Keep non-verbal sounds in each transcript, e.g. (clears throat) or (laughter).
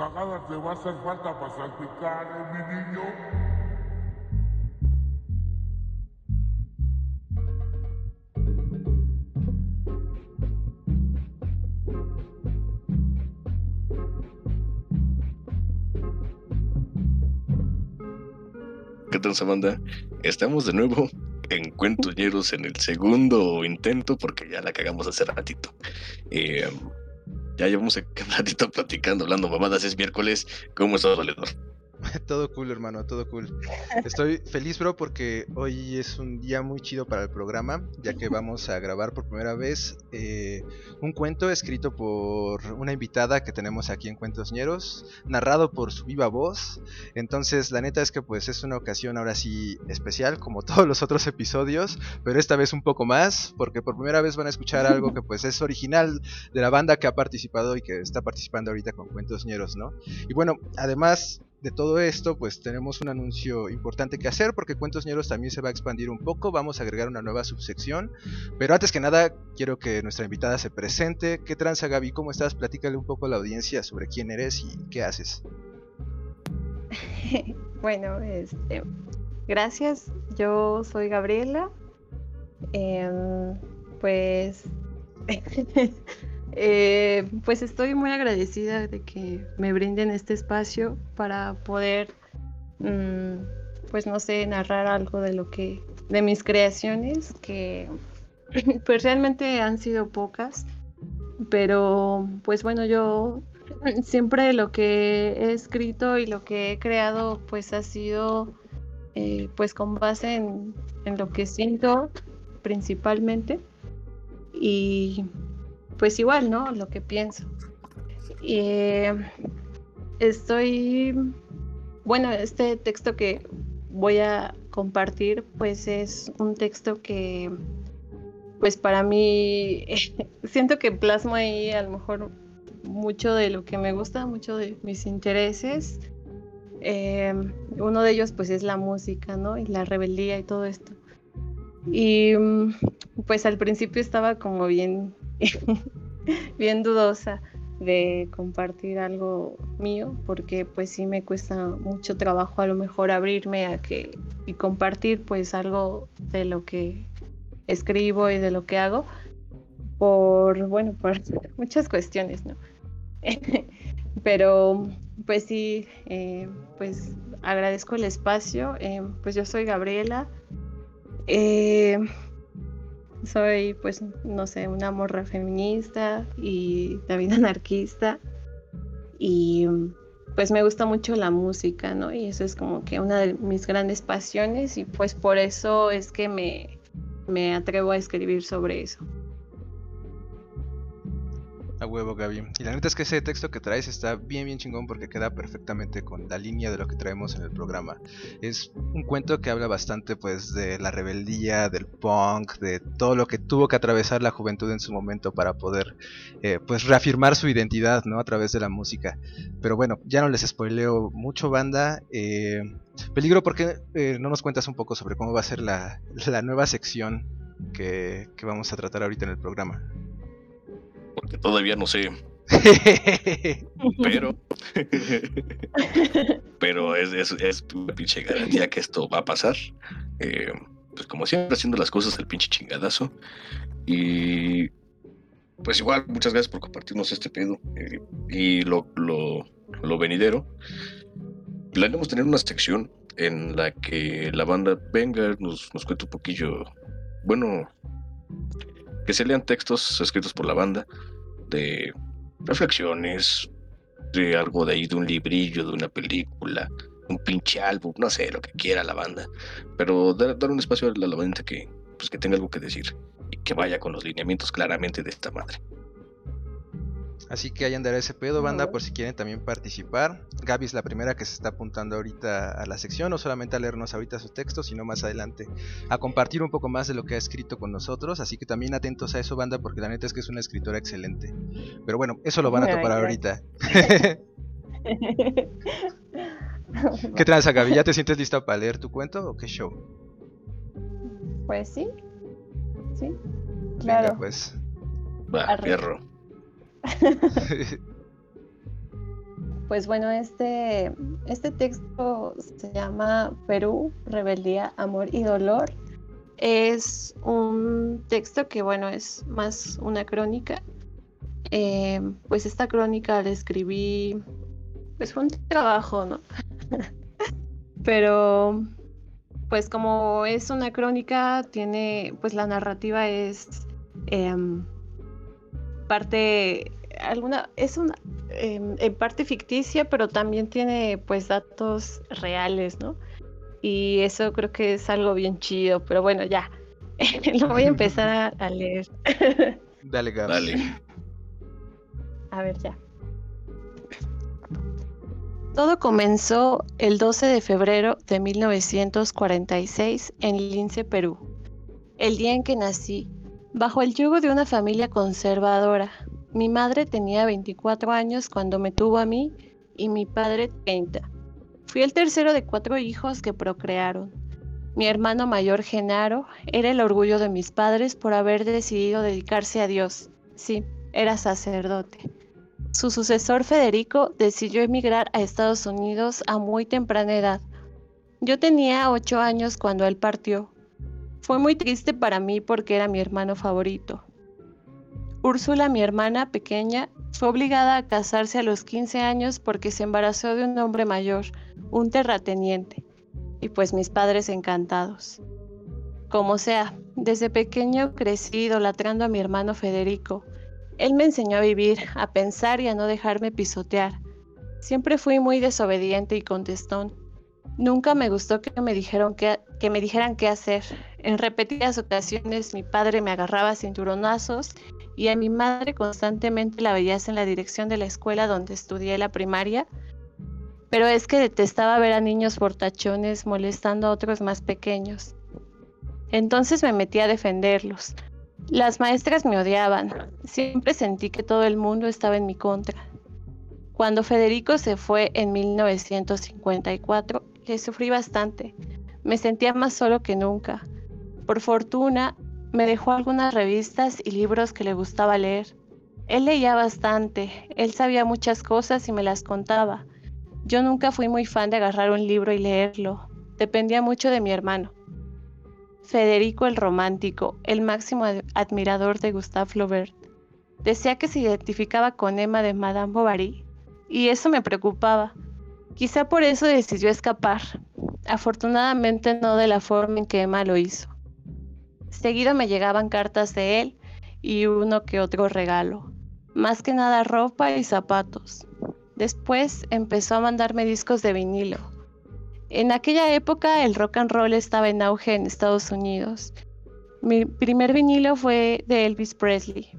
cagada te va a hacer falta para salpicar, ¿eh, mi niño? ¿Qué tal, Samanda? Estamos de nuevo en Cuentos en el segundo intento porque ya la cagamos hace ratito. Eh, ya llevamos un (laughs) ratito platicando, hablando mamadas. Es miércoles. ¿Cómo estás, Valedor? (laughs) todo cool, hermano, todo cool. Estoy feliz, bro, porque hoy es un día muy chido para el programa, ya que (laughs) vamos a grabar por primera vez eh, un cuento escrito por una invitada que tenemos aquí en Cuentos Ñeros, narrado por su viva voz. Entonces, la neta es que pues es una ocasión ahora sí especial, como (laughs) todos los otros episodios, pero esta vez un poco más, porque por primera vez van a escuchar algo que pues es original de la banda que ha participado y que está participando ahorita con Cuentos Ñeros, ¿no? Y bueno, además de todo esto, pues tenemos un anuncio importante que hacer porque Cuentos Ñeros también se va a expandir un poco, vamos a agregar una nueva subsección, pero antes que nada quiero que nuestra invitada se presente. ¿Qué tranza Gaby? ¿Cómo estás? Platícale un poco a la audiencia sobre quién eres y qué haces. (laughs) bueno, este, gracias. Yo soy Gabriela. Em, pues (laughs) Eh, pues estoy muy agradecida de que me brinden este espacio para poder, mm, pues no sé, narrar algo de lo que, de mis creaciones, que (laughs) pues realmente han sido pocas, pero pues bueno, yo siempre lo que he escrito y lo que he creado pues ha sido eh, pues con base en, en lo que siento principalmente. Y pues igual, ¿no? Lo que pienso. Eh, estoy, bueno, este texto que voy a compartir, pues es un texto que, pues para mí, (laughs) siento que plasmo ahí a lo mejor mucho de lo que me gusta, mucho de mis intereses. Eh, uno de ellos pues es la música, ¿no? Y la rebeldía y todo esto. Y mm, pues al principio estaba como bien (laughs) bien dudosa de compartir algo mío porque pues sí me cuesta mucho trabajo a lo mejor abrirme a que y compartir pues algo de lo que escribo y de lo que hago por bueno por (laughs) muchas cuestiones no (laughs) pero pues sí eh, pues agradezco el espacio eh, pues yo soy Gabriela eh, soy, pues, no sé, una morra feminista y también (laughs) anarquista. Y pues me gusta mucho la música, ¿no? Y eso es como que una de mis grandes pasiones y pues por eso es que me, me atrevo a escribir sobre eso. A huevo, Gaby. Y la neta es que ese texto que traes está bien, bien chingón porque queda perfectamente con la línea de lo que traemos en el programa. Es un cuento que habla bastante, pues, de la rebeldía, del punk, de todo lo que tuvo que atravesar la juventud en su momento para poder, eh, pues, reafirmar su identidad, ¿no? A través de la música. Pero bueno, ya no les spoileo mucho, banda. Eh, peligro, ¿por qué eh, no nos cuentas un poco sobre cómo va a ser la, nueva sección que vamos a tratar ahorita en el programa? Porque todavía no sé. (laughs) pero (laughs) pero es, es, es, una pinche garantía que esto va a pasar. Eh, pues como siempre haciendo las cosas el pinche chingadazo. Y pues igual, muchas gracias por compartirnos este pedo eh, y lo, lo, lo venidero. Planeamos tener una sección en la que la banda venga, nos, nos cuente un poquillo, bueno, que se lean textos escritos por la banda de reflexiones, de algo de ahí, de un librillo, de una película, un pinche álbum, no sé, lo que quiera la banda, pero dar, un espacio a la banda que, pues, que tenga algo que decir y que vaya con los lineamientos claramente de esta madre. Así que ahí andará ese pedo, banda, por si quieren también participar. Gaby es la primera que se está apuntando ahorita a la sección, no solamente a leernos ahorita sus textos, sino más adelante a compartir un poco más de lo que ha escrito con nosotros. Así que también atentos a eso, banda, porque la neta es que es una escritora excelente. Pero bueno, eso lo van a topar ahorita. (laughs) ¿Qué tranza, Gaby? ¿Ya te sientes lista para leer tu cuento o qué show? Pues sí. Sí. Claro. Venga, pues. Va. (laughs) pues bueno, este, este texto se llama Perú, Rebeldía, Amor y Dolor. Es un texto que, bueno, es más una crónica. Eh, pues esta crónica la escribí, pues fue un trabajo, ¿no? (laughs) Pero, pues como es una crónica, tiene, pues la narrativa es em, parte, alguna, es una, em, en parte ficticia, pero también tiene pues datos reales, ¿no? Y eso creo que es algo bien chido, pero bueno, ya, (laughs) lo voy a empezar a, a leer. (laughs) Dale, Gab. Dale. A ver, ya. Todo comenzó el 12 de febrero de 1946 en Lince, Perú, el día en que nací, bajo el yugo de una familia conservadora. Mi madre tenía 24 años cuando me tuvo a mí y mi padre 30. Fui el tercero de cuatro hijos que procrearon. Mi hermano mayor Genaro era el orgullo de mis padres por haber decidido dedicarse a Dios. Sí, era sacerdote. Su sucesor Federico decidió emigrar a Estados Unidos a muy temprana edad. Yo tenía ocho años cuando él partió. Fue muy triste para mí porque era mi hermano favorito. Úrsula, mi hermana pequeña, fue obligada a casarse a los 15 años porque se embarazó de un hombre mayor, un terrateniente, y pues mis padres encantados. Como sea, desde pequeño crecí idolatrando a mi hermano Federico, él me enseñó a vivir, a pensar y a no dejarme pisotear. Siempre fui muy desobediente y contestón. Nunca me gustó que me, dijeron que, que me dijeran qué hacer. En repetidas ocasiones mi padre me agarraba cinturonazos y a mi madre constantemente la veías en la dirección de la escuela donde estudié la primaria. Pero es que detestaba ver a niños portachones molestando a otros más pequeños. Entonces me metí a defenderlos, las maestras me odiaban. Siempre sentí que todo el mundo estaba en mi contra. Cuando Federico se fue en 1954, le sufrí bastante. Me sentía más solo que nunca. Por fortuna, me dejó algunas revistas y libros que le gustaba leer. Él leía bastante, él sabía muchas cosas y me las contaba. Yo nunca fui muy fan de agarrar un libro y leerlo. Dependía mucho de mi hermano. Federico el Romántico, el máximo admirador de Gustave Flaubert, decía que se identificaba con Emma de Madame Bovary, y eso me preocupaba. Quizá por eso decidió escapar. Afortunadamente no de la forma en que Emma lo hizo. Seguido me llegaban cartas de él y uno que otro regalo. Más que nada ropa y zapatos. Después empezó a mandarme discos de vinilo en aquella época el rock and roll estaba en auge en Estados Unidos. Mi primer vinilo fue de Elvis Presley.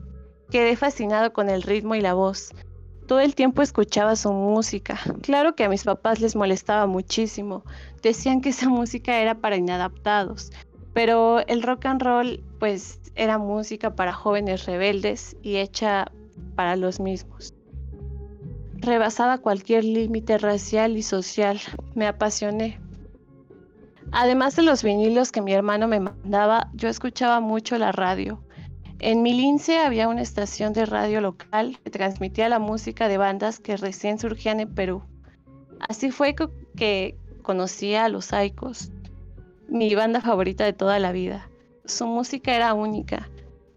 Quedé fascinado con el ritmo y la voz. Todo el tiempo escuchaba su música. Claro que a mis papás les molestaba muchísimo. Decían que esa música era para inadaptados. Pero el rock and roll pues era música para jóvenes rebeldes y hecha para los mismos rebasaba cualquier límite racial y social. Me apasioné. Además de los vinilos que mi hermano me mandaba, yo escuchaba mucho la radio. En mi lince había una estación de radio local que transmitía la música de bandas que recién surgían en Perú. Así fue que conocí a los Aicos, mi banda favorita de toda la vida. Su música era única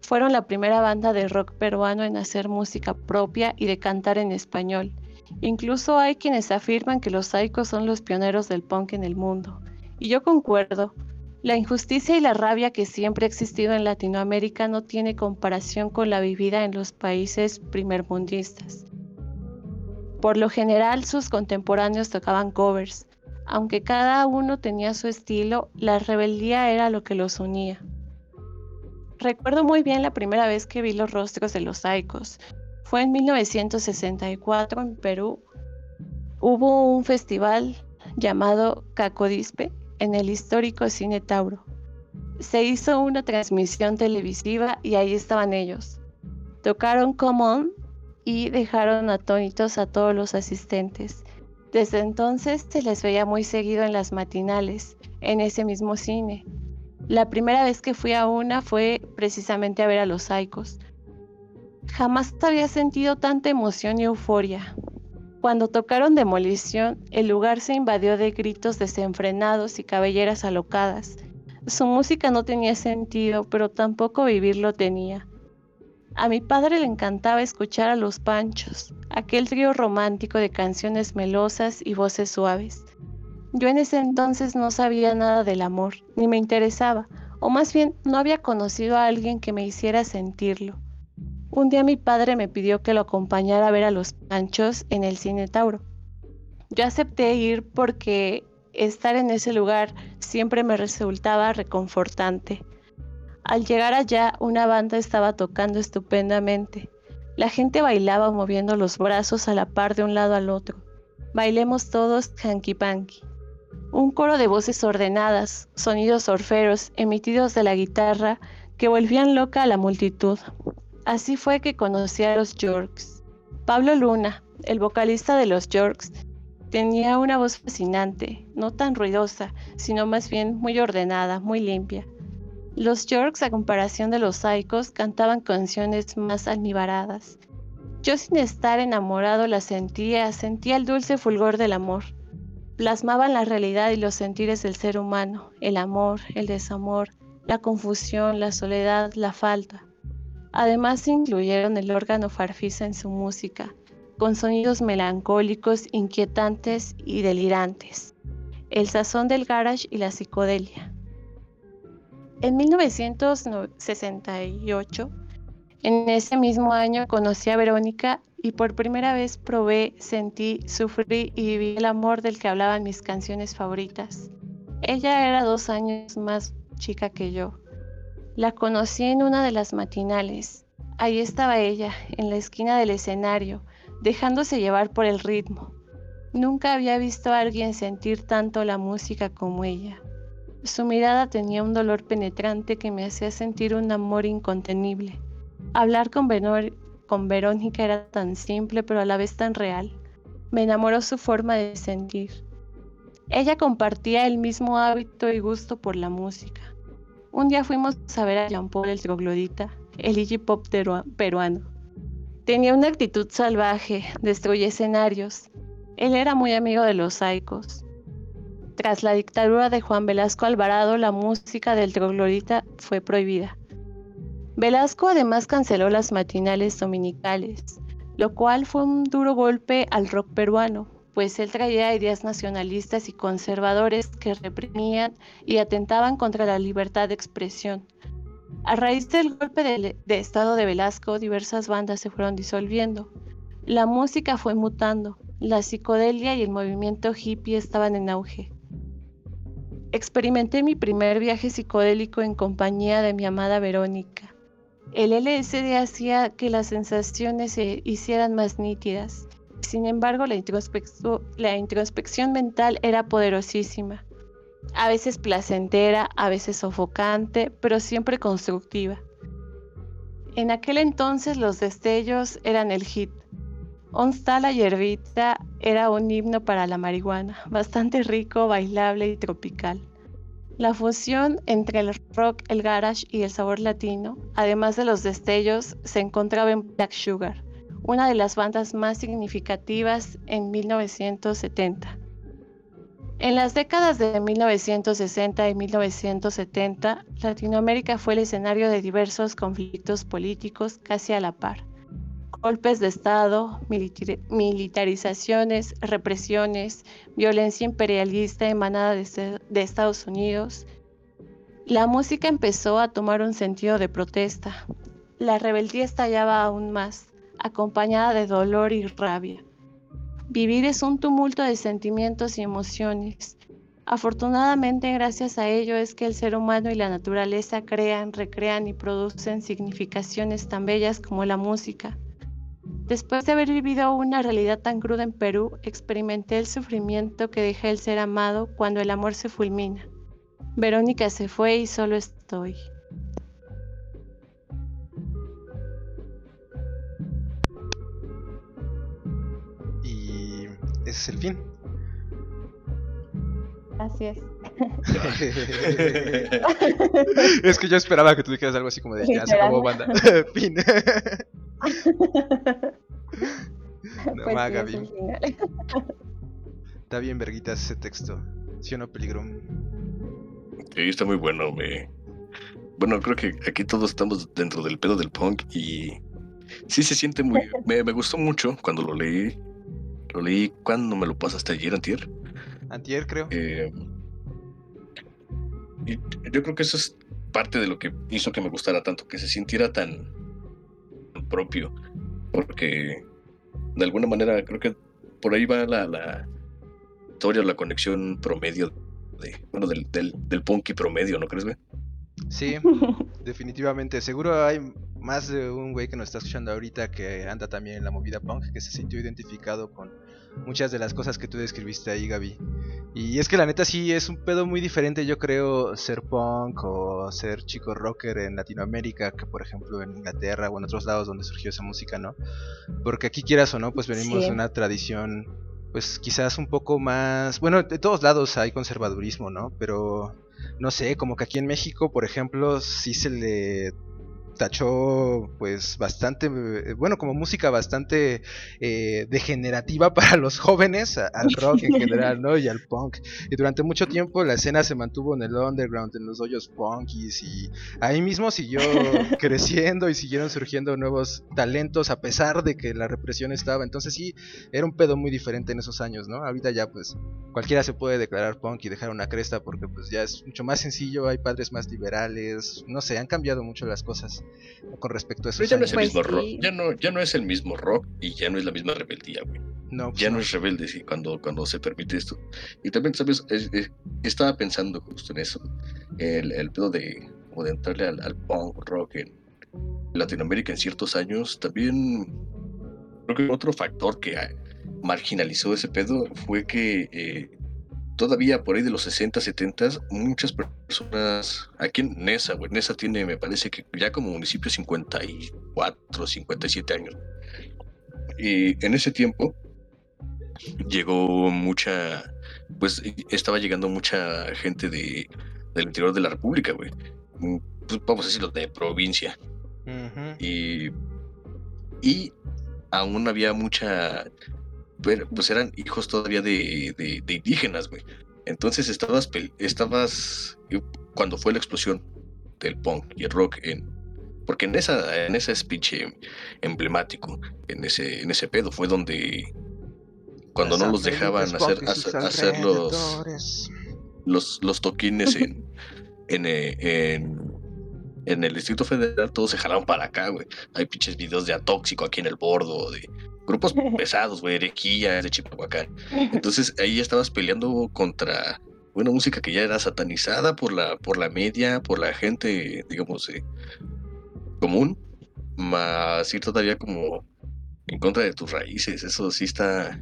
fueron la primera banda de rock peruano en hacer música propia y de cantar en español. Incluso hay quienes afirman que los saicos son los pioneros del punk en el mundo. Y yo concuerdo. La injusticia y la rabia que siempre ha existido en Latinoamérica no tiene comparación con la vivida en los países primermundistas. Por lo general sus contemporáneos tocaban covers. Aunque cada uno tenía su estilo, la rebeldía era lo que los unía. Recuerdo muy bien la primera vez que vi los rostros de los saicos. Fue en 1964 en Perú. Hubo un festival llamado Cacodispe en el histórico Cine Tauro. Se hizo una transmisión televisiva y ahí estaban ellos. Tocaron Come y dejaron atónitos a todos los asistentes. Desde entonces se les veía muy seguido en las matinales, en ese mismo cine. La primera vez que fui a una fue precisamente a ver a los Saicos. Jamás había sentido tanta emoción y euforia. Cuando tocaron demolición, el lugar se invadió de gritos desenfrenados y cabelleras alocadas. Su música no tenía sentido, pero tampoco vivirlo tenía. A mi padre le encantaba escuchar a los Panchos, aquel trío romántico de canciones melosas y voces suaves. Yo en ese entonces no sabía nada del amor, ni me interesaba, o más bien no había conocido a alguien que me hiciera sentirlo. Un día mi padre me pidió que lo acompañara a ver a los Panchos en el Cine Tauro. Yo acepté ir porque estar en ese lugar siempre me resultaba reconfortante. Al llegar allá, una banda estaba tocando estupendamente. La gente bailaba moviendo los brazos a la par de un lado al otro. Bailemos todos hanky panky. Un coro de voces ordenadas, sonidos orferos emitidos de la guitarra que volvían loca a la multitud. Así fue que conocí a los Yorks. Pablo Luna, el vocalista de los Yorks, tenía una voz fascinante, no tan ruidosa, sino más bien muy ordenada, muy limpia. Los Yorks, a comparación de los Saicos, cantaban canciones más almibaradas. Yo sin estar enamorado las sentía, sentía el dulce fulgor del amor. Plasmaban la realidad y los sentires del ser humano, el amor, el desamor, la confusión, la soledad, la falta. Además incluyeron el órgano farfisa en su música, con sonidos melancólicos, inquietantes y delirantes, el sazón del garage y la psicodelia. En 1968, en ese mismo año conocí a Verónica y por primera vez probé, sentí, sufrí y viví el amor del que hablaban mis canciones favoritas. Ella era dos años más chica que yo la conocí en una de las matinales. Ahí estaba ella, en la esquina del escenario, dejándose llevar por el ritmo. Nunca había visto a alguien sentir tanto la música como ella. Su mirada tenía un dolor penetrante que me hacía sentir un amor incontenible. Hablar con, con Verónica era tan simple pero a la vez tan real. Me enamoró su forma de sentir. Ella compartía el mismo hábito y gusto por la música. Un día fuimos a ver a Jean Paul el troglodita, el Iggy Pop peruano. Tenía una actitud salvaje, destruye escenarios. Él era muy amigo de los saicos. Tras la dictadura de Juan Velasco Alvarado, la música del troglodita fue prohibida. Velasco además canceló las matinales dominicales, lo cual fue un duro golpe al rock peruano, pues él traía ideas nacionalistas y conservadores que reprimían y atentaban contra la libertad de expresión. A raíz del golpe de, Estado de Velasco, diversas bandas se fueron disolviendo. La música fue mutando, la psicodelia y el movimiento hippie estaban en auge. Experimenté mi primer viaje psicodélico en compañía de mi amada Verónica. El LSD hacía que las sensaciones se hicieran más nítidas sin embargo, la, introspección mental era poderosísima, a veces placentera, a veces sofocante, pero siempre constructiva. En aquel entonces los destellos eran el hit. Onstala Yerbita era un himno para la marihuana, bastante rico, bailable y tropical. La fusión entre el rock, el garage y el sabor latino, además de los destellos, se encontraba en Black Sugar, una de las bandas más significativas en 1970. En las décadas de 1960 y 1970, Latinoamérica fue el escenario de diversos conflictos políticos casi a la par. Golpes de Estado, militarizaciones, represiones, violencia imperialista emanada de, de Estados Unidos. La música empezó a tomar un sentido de protesta. La rebeldía estallaba aún más acompañada de dolor y rabia. Vivir es un tumulto de sentimientos y emociones. Afortunadamente, gracias a ello es que el ser humano y la naturaleza crean, recrean y producen significaciones tan bellas como la música. Después de haber vivido una realidad tan cruda en Perú, experimenté el sufrimiento que deja el ser amado cuando el amor se fulmina. Verónica se fue y solo estoy. Es el fin. Así es. (laughs) es que yo esperaba que tú dijeras algo así como de ya se acabó banda. (laughs) fin. (laughs) No pues sí, Gaby. final. Está bien, verguitas, ese texto. ¿Sí o no, peligro? Sí, está muy bueno, me... Bueno, creo que aquí todos estamos dentro del pedo del punk y sí se siente muy... Me, me gustó mucho cuando lo leí. Lo leí cuando me lo pasaste ayer, antier. Antier, creo. Eh, y yo creo que eso es parte de lo que hizo que me gustara tanto, que se sintiera tan propio, porque de alguna manera creo que por ahí va la, la historia, la conexión promedio de, bueno, del, del, del punky promedio, ¿no crees, güey? Sí, (laughs) definitivamente. Seguro hay más de un güey que nos está escuchando ahorita que anda también en la movida punk, que se sintió identificado con muchas de las cosas que tú describiste ahí, Gaby. Y es que la neta sí es un pedo muy diferente, yo creo, ser punk o ser chico rocker en Latinoamérica que por ejemplo en Inglaterra o en otros lados donde surgió esa música, ¿no? Porque aquí quieras o no, pues venimos Sí. de una tradición pues quizás un poco más, bueno, de todos lados hay conservadurismo, ¿no? Pero no sé, como que aquí en México, por ejemplo, sí se le tachó pues bastante, eh, bueno, como música bastante eh, degenerativa (laughs) para los jóvenes, al rock en general, ¿no? Y al punk. Y durante mucho tiempo la escena se mantuvo en el underground, en los hoyos punkis y ahí mismo siguió (laughs) creciendo y siguieron surgiendo nuevos talentos a pesar de que la represión estaba. Entonces sí, era un pedo muy diferente en esos años, ¿no? Ahorita ya pues cualquiera se puede declarar punk y dejar una cresta porque pues ya es mucho más sencillo, hay padres más liberales, no sé, han cambiado mucho las cosas con respecto a Pero ya no es el años. Pues mismo rock, sí. ya no, ya no es el mismo rock y ya no es la misma rebeldía, güey. No, pues ya no no. es rebelde sí, cuando, cuando se permite esto. Y también, ¿sabes? Es- es- estaba pensando justo en eso, el, el pedo de, como de entrarle al, al punk rock en Latinoamérica en ciertos años, también creo que otro factor que ah, marginalizó ese pedo fue que eh, todavía por ahí de los 60, 70, muchas personas, aquí en Nesa, güey, Nesa tiene, me parece que ya como municipio 54, 57 años. Y en ese tiempo llegó mucha, pues y- estaba llegando mucha gente de, del interior de la República, güey. Mm, Pues, vamos a decirlo, de provincia. Y, y aún había mucha, pero, pues eran hijos todavía de, de- de indígenas, güey. Entonces estabas, estabas, eh, cuando fue la explosión del punk y el rock en, porque en esa, en esa es pinche emblemático, en ese, en ese pedo fue donde, cuando no los dejaban hacer, hacer, hacer los, los, los toquines en, en, eh, en, en el Distrito Federal, todos se jalaron para acá, güey. Hay pinches videos de Atóxico aquí en el bordo, de grupos (laughs) pesados, güey, Erequilla, de Chipahuacán. Entonces ahí estabas peleando contra una música que ya era satanizada por la, por la media, por la gente, digamos, eh, común, más ir todavía como en contra de tus raíces. Eso sí está.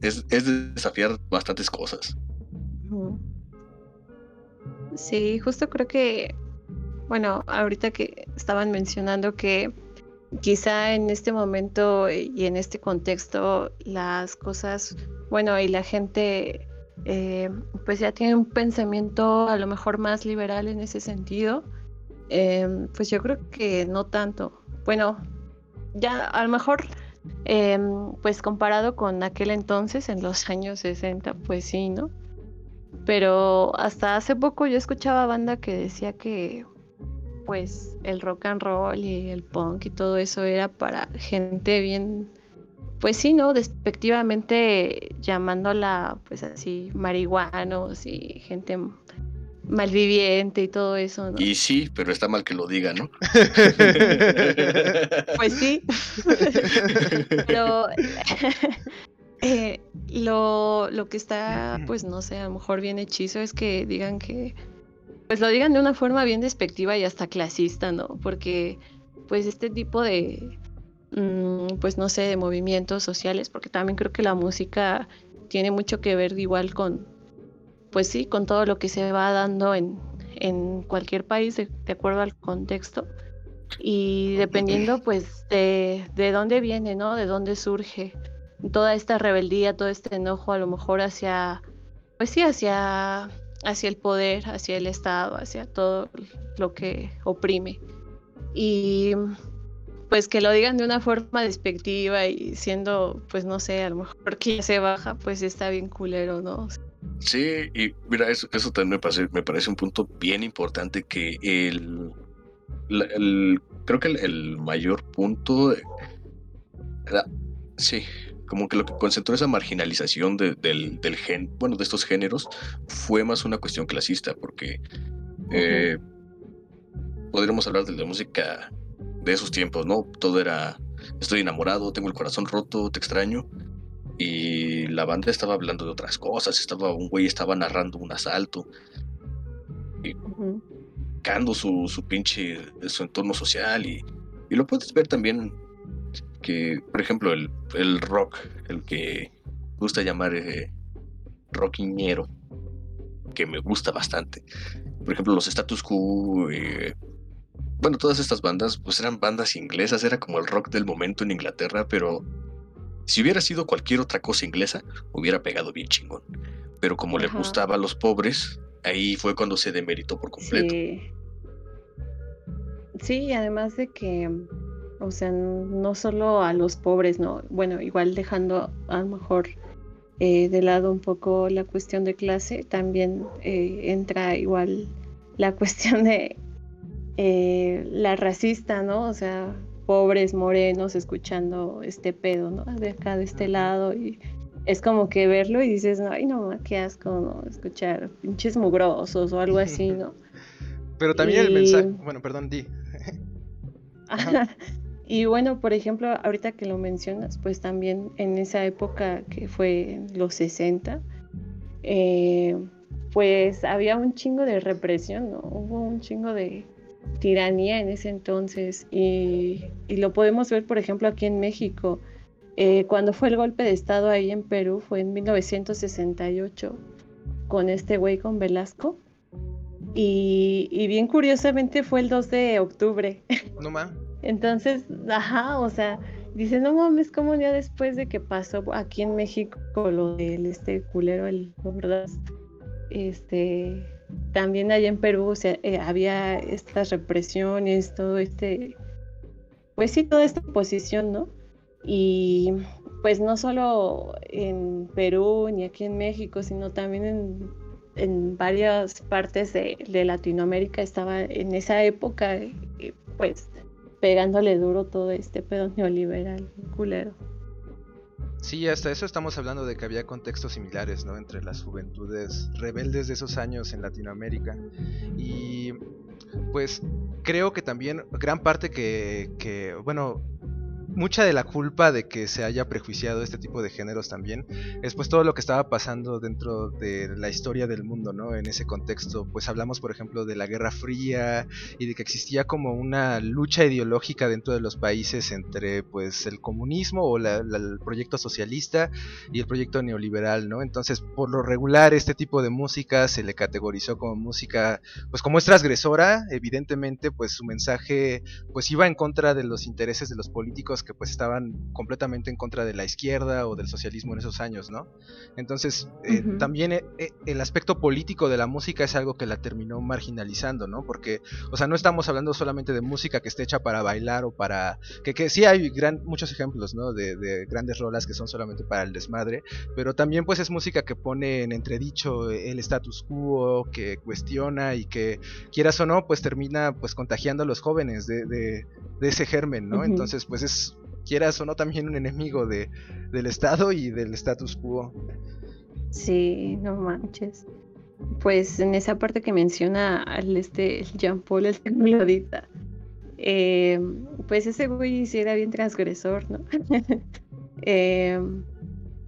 Es, es de desafiar bastantes cosas. Sí, justo creo que, bueno, ahorita que estaban mencionando que quizá en este momento y en este contexto las cosas, bueno, y la gente eh, pues ya tiene un pensamiento a lo mejor más liberal en ese sentido, em, pues yo creo que no tanto. Bueno, ya a lo mejor em, pues comparado con aquel entonces, en los años 60, pues sí, ¿no? Pero hasta hace poco yo escuchaba banda que decía que pues el rock and roll y el punk y todo eso era para gente bien, pues sí, ¿no? Despectivamente llamándola pues así marihuanos y gente malviviente y todo eso, ¿no? Y sí, pero está mal que lo diga, ¿no? (laughs) Pues sí. (laughs) Pero (laughs) eh, lo, lo que está, pues no sé, a lo mejor bien hechizo es que digan que, pues lo digan de una forma bien despectiva y hasta clasista, ¿no? Porque pues este tipo de, mm, pues no sé, de movimientos sociales, porque también creo que la música tiene mucho que ver igual con, pues sí, con todo lo que se va dando en, en cualquier país de, de acuerdo al contexto. Y dependiendo pues de, de dónde viene, ¿no? De dónde surge toda esta rebeldía, todo este enojo a lo mejor hacia, pues sí, hacia, hacia el poder, hacia el Estado, hacia todo lo que oprime. Y pues que lo digan de una forma despectiva y siendo, pues no sé, a lo mejor que se baja, pues está bien culero, ¿no? Sí, y mira, eso, eso también me parece, me parece un punto bien importante que el, el creo que el, mayor punto, sí, como que lo que concentró esa marginalización del, del gen, bueno, de estos géneros, fue más una cuestión clasista, porque eh, podríamos hablar de la música de esos tiempos, ¿no? Todo era, estoy enamorado, tengo el corazón roto, te extraño. Y la banda estaba hablando de otras cosas, estaba, un güey estaba narrando un asalto. Y su, su pinche, su entorno social. Y, y lo puedes ver también que, por ejemplo, el, el rock, el que gusta llamar eh, rockiñero, que me gusta bastante. Por ejemplo, los Status Quo, eh, bueno, todas estas bandas, pues eran bandas inglesas, era como el rock del momento en Inglaterra, pero si hubiera sido cualquier otra cosa inglesa, hubiera pegado bien chingón. Pero como le gustaba a los pobres, ahí fue cuando se demeritó por completo. Sí. sí, además de que, o sea, no solo a los pobres, ¿no? Bueno, igual dejando a lo mejor eh, de lado un poco la cuestión de clase, también eh, entra igual la (laughs) cuestión de eh, la racista, ¿no? O sea, pobres morenos escuchando este pedo, ¿no? De acá, de este lado, y es como que verlo y dices, no, ay, no, qué asco, ¿no? Escuchar pinches mugrosos o algo así, ¿no? (laughs) Pero también el mensaje, bueno, perdón, di. (laughs) y bueno, por ejemplo, ahorita que lo mencionas, pues también en esa época que fue los 60, eh, pues había un chingo de represión, ¿no? Hubo un chingo de, tiranía en ese entonces y, lo podemos ver, por ejemplo, aquí en México. Eh, cuando fue el golpe de Estado ahí en Perú, fue en 1968, con este güey con Velasco. Y, bien curiosamente fue el 2 de octubre. No mames. Entonces, ajá, o sea, dice, no mames, como ya después de que pasó aquí en México lo del este culero, el ¿verdad? Este, también allá en Perú eh, había estas represiones, todo este, pues sí, toda esta oposición, ¿no? Y pues no solo en Perú ni aquí en México, sino también en, en varias partes de, de, Latinoamérica estaba en esa época, eh, pues pegándole duro todo este pedo neoliberal, culero. Sí, hasta eso estamos hablando de que había contextos similares, ¿no? Entre las juventudes rebeldes de esos años en Latinoamérica. Y pues creo que también gran parte que, que bueno, mucha de la culpa de que se haya prejuiciado este tipo de géneros también es pues todo lo que estaba pasando dentro de la historia del mundo, ¿no? En ese contexto, pues hablamos por ejemplo de la Guerra Fría y de que existía como una lucha ideológica dentro de los países entre pues el comunismo o el proyecto socialista y el proyecto neoliberal, ¿no? Entonces, por lo regular este tipo de música se le categorizó como música pues como es transgresora, evidentemente pues su mensaje pues iba en contra de los intereses de los políticos que pues estaban completamente en contra de la izquierda o del socialismo en esos años, ¿no? Entonces, eh, también eh, eh, el aspecto político de la música es algo que la terminó marginalizando, ¿no? Porque, o sea, no estamos hablando solamente de música que esté hecha para bailar o para... Que, que sí hay gran, muchos ejemplos, ¿no? De, de grandes rolas que son solamente para el desmadre, pero también pues es música que pone en entredicho el status quo, que cuestiona y que, quieras o no, pues termina pues contagiando a los jóvenes de, de, ese germen, ¿no? Entonces, pues es quieras o no, también un enemigo de, del Estado y del status quo. Sí, no manches. Pues en esa parte que menciona al este Jean Paul, el tecnolodita, eh, pues ese güey sí era bien transgresor, ¿no? (laughs) Eh,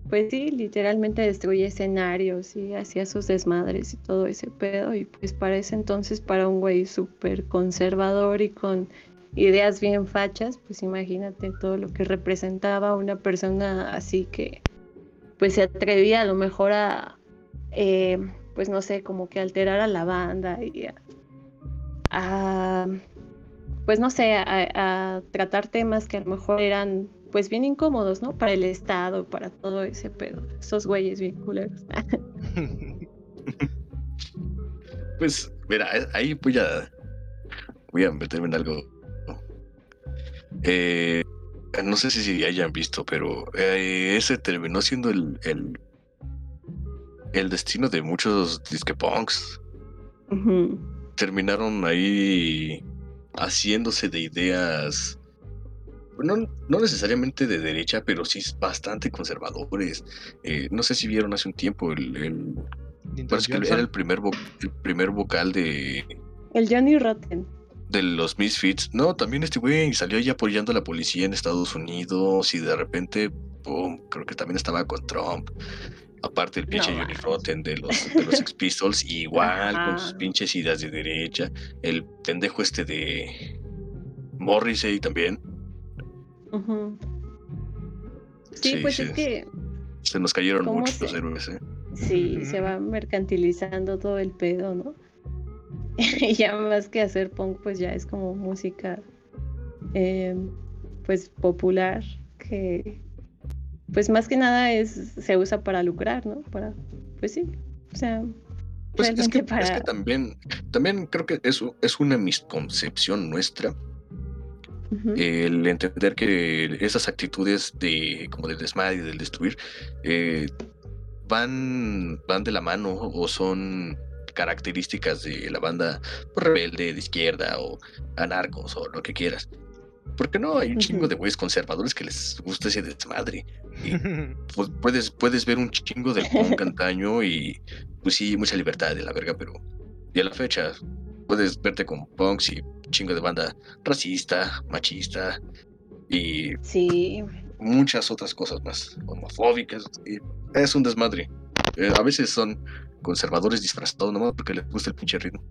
pues sí, literalmente destruye escenarios y hacía sus desmadres y todo ese pedo. Y pues para ese entonces, para un güey súper conservador y con ideas bien fachas, pues imagínate todo lo que representaba una persona así que pues se atrevía a lo mejor a, eh, pues no sé, como que alterar a la banda y a, pues no sé, a, tratar temas que a lo mejor eran pues bien incómodos, ¿no? Para el Estado, para todo ese pedo, esos güeyes bien culeros. (laughs) pues mira, ahí voy a, voy a meterme en algo Eh, no sé si hayan visto, pero eh, ese terminó siendo el, el, el destino de muchos disquepunks. Terminaron ahí haciéndose de ideas, no, no necesariamente de derecha, pero sí bastante conservadores. Eh, no sé si vieron hace un tiempo el, el- parece que era el primer, vo- el primer vocal de, El Johnny Rotten. De los Misfits. No, también este güey salió ahí apoyando a la policía en Estados Unidos y de repente, pum, creo que también estaba con Trump. Aparte el pinche No Johnny. Rotten de los, de los Sex Pistols, (laughs) igual con sus pinches ideas de derecha. El pendejo este de Morrissey también. Sí, Sí, pues sí. es que Se nos cayeron ¿Cómo muchos se- los héroes, ¿eh? sí, se va mercantilizando todo el pedo, ¿no? Y (laughs) ya más que hacer punk, pues ya es como música, eh, pues popular, que pues más que nada es se usa para lucrar, ¿no? Para, pues sí, o sea, Pues es que, para... es que también, también creo que eso es una misconcepción nuestra el entender que esas actitudes de como del desmadre y del destruir eh, van van de la mano o son características de la banda pues, rebelde de izquierda o anarcos o lo que quieras porque no hay un chingo de güeyes conservadores que les gusta ese desmadre (laughs) pues puedes, puedes ver un chingo del punk antaño y pues sí, mucha libertad de la verga, pero y a la fecha puedes verte con punks y un chingo de banda racista, machista y Sí, muchas otras cosas más, homofóbicas. y es un desmadre. Eh, a veces son conservadores disfrazados nomás porque les gusta el pinche ritmo.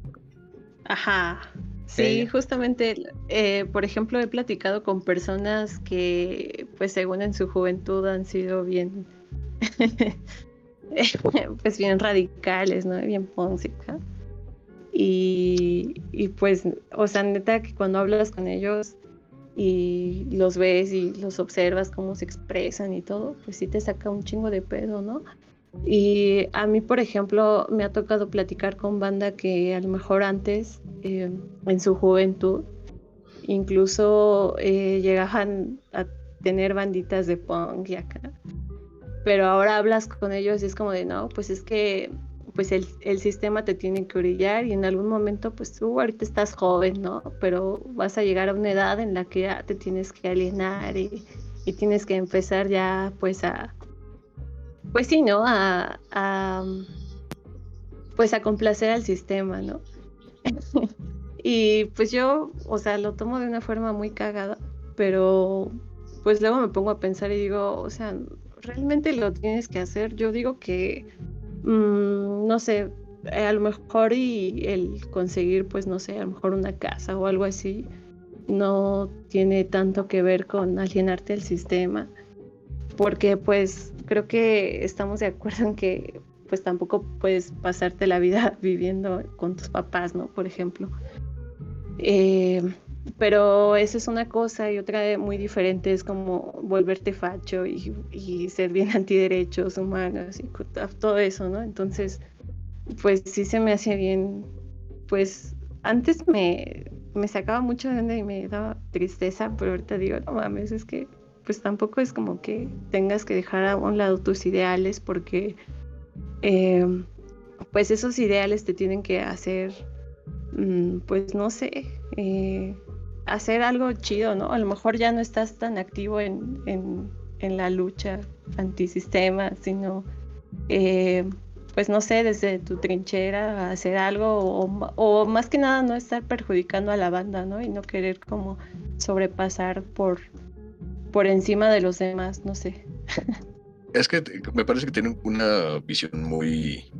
Ajá. Sí, justamente, eh, por ejemplo, he platicado con personas que, pues según en su juventud han sido bien, (laughs) pues bien radicales, ¿no? Bien acá. Y, y pues, o sea, neta que cuando hablas con ellos y los ves y los observas cómo se expresan y todo, pues sí te saca un chingo de pedo, ¿no? Y a mí, por ejemplo, me ha tocado platicar con banda que a lo mejor antes, eh, en su juventud, incluso eh, llegaban a tener banditas de punk y acá. Pero ahora hablas con ellos y es como de, no, pues es que pues el, el sistema te tiene que orillar y en algún momento, pues tú ahorita estás joven, ¿no? Pero vas a llegar a una edad en la que ya te tienes que alienar y, y tienes que empezar ya, pues a, pues sí, ¿no? A, pues a complacer al sistema, ¿no? (laughs) y pues yo, o sea, lo tomo de una forma muy cagada, pero pues luego me pongo a pensar y digo, o sea, realmente lo tienes que hacer. Yo digo que, mm, no sé, a lo mejor y el conseguir, pues no sé, a lo mejor una casa o algo así, no tiene tanto que ver con alienarte al sistema porque pues creo que estamos de acuerdo en que pues tampoco puedes pasarte la vida (laughs) viviendo con tus papás, ¿no? Por ejemplo. Eh, pero eso es una cosa y otra muy diferente es como volverte facho y, y ser bien (laughs) antiderechos humanos y todo eso, ¿no? Entonces, pues sí se me hace bien, pues antes me, me sacaba mucho de onda y me daba tristeza, pero ahorita digo, no mames, es que pues tampoco es como que tengas que dejar a un lado tus ideales porque eh, pues esos ideales te tienen que hacer, mm, pues no sé, eh, hacer algo chido, ¿no? A lo mejor ya no estás tan activo en, en, en la lucha antisistema, sino, eh, pues no sé, desde tu trinchera hacer algo o, o más que nada no estar perjudicando a la banda, ¿no? Y no querer como sobrepasar por por encima de los demás, no sé. Es que me parece que tienen una visión muy,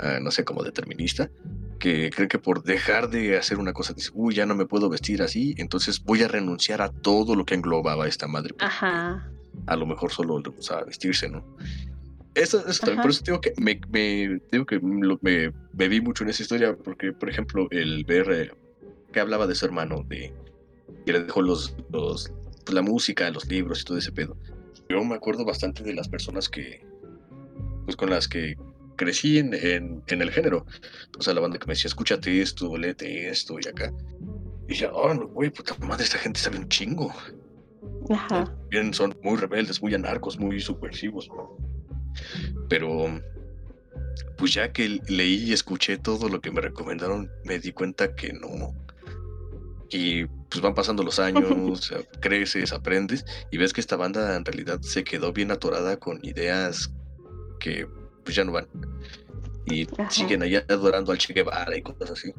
ah, no sé, como determinista, que creen que por dejar de hacer una cosa, dice, uy, ya no me puedo vestir así, entonces voy a renunciar a todo lo que englobaba esta madre. Ajá. A lo mejor solo le gustaba vestirse, ¿no? Eso, eso también, por eso digo que me, me- digo que lo- me, me vi mucho en esa historia, porque, por ejemplo, el ver eh, que hablaba de su hermano, de que le dejó los, los, pues, la música, los libros y todo ese pedo. Yo me acuerdo bastante de las personas que, pues con las que crecí en, en, en el género. O sea, la banda que me decía, escúchate esto, léete esto y acá. Y ya, oh, no, güey, puta madre, esta gente sabe un chingo. Ajá. Bien, son muy rebeldes, muy anarcos, muy subversivos. Pero, pues ya que leí y escuché todo lo que me recomendaron, me di cuenta que no. Y pues van pasando los años, (laughs) creces, aprendes y ves que esta banda en realidad se quedó bien atorada con ideas que pues ya no van. Y Ajá. siguen allá adorando al Che Guevara y cosas así.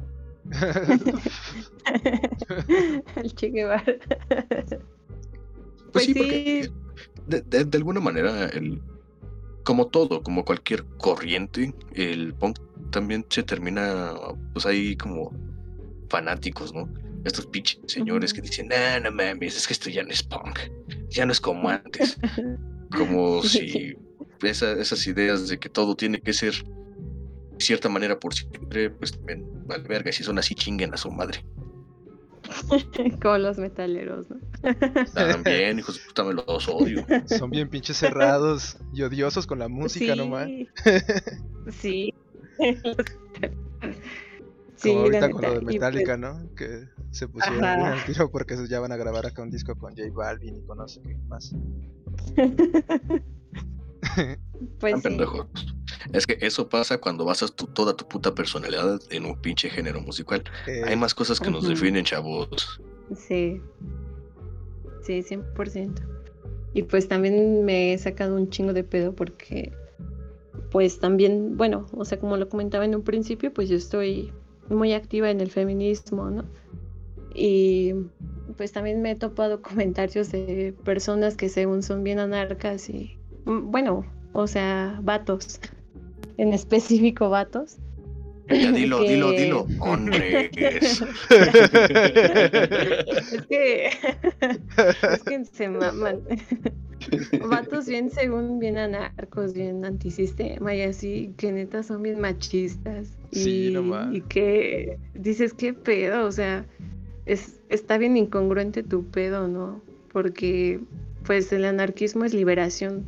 (laughs) El Che Guevara. Pues, Pues sí, porque sí. de, de- de alguna manera, el, como todo, como cualquier corriente, el punk también se termina, pues hay como fanáticos, ¿no? Estos pinches señores que dicen, no, no mames, es que esto ya no es punk, ya no es como antes. (laughs) Como si esa- esas ideas de que todo tiene que ser de cierta manera por siempre, pues también vale verga, si son así chinguen a su madre. (laughs) Como los metaleros, ¿no? También, (laughs) hijos de puta, me los odio. Son bien pinches cerrados y odiosos con la música nomás. Sí. Sí. Como ahorita con lo de y pues- Metallica, ¿no? Que se pusieron al tiro porque ya van a grabar acá un disco con J Balvin y con no sé qué más. (laughs) Pues sí. pendejos. Es que eso pasa cuando basas tu, toda tu puta personalidad en un pinche género musical. Eh, Hay más cosas que nos definen, chavos. Sí. Sí, 100%. Y pues también me he sacado un chingo de pedo porque, pues también, bueno, o sea, como lo comentaba en un principio, pues yo estoy muy activa en el feminismo, ¿no? Y pues también me he topado (laughs) comentarios de personas que según son bien anarcas y, mm, bueno, o sea, vatos, en específico vatos. Ya (laughs) dilo, dilo, que- dilo. Hombres. (laughs) Es que, (laughs) es que se maman. Vatos bien según bien anarcos, bien antisistema y así, que neta son bien machistas. Sí, y, no ma. y que dices, ¿qué pedo? O sea, es, está bien incongruente tu pedo, ¿no? Porque pues el anarquismo es liberación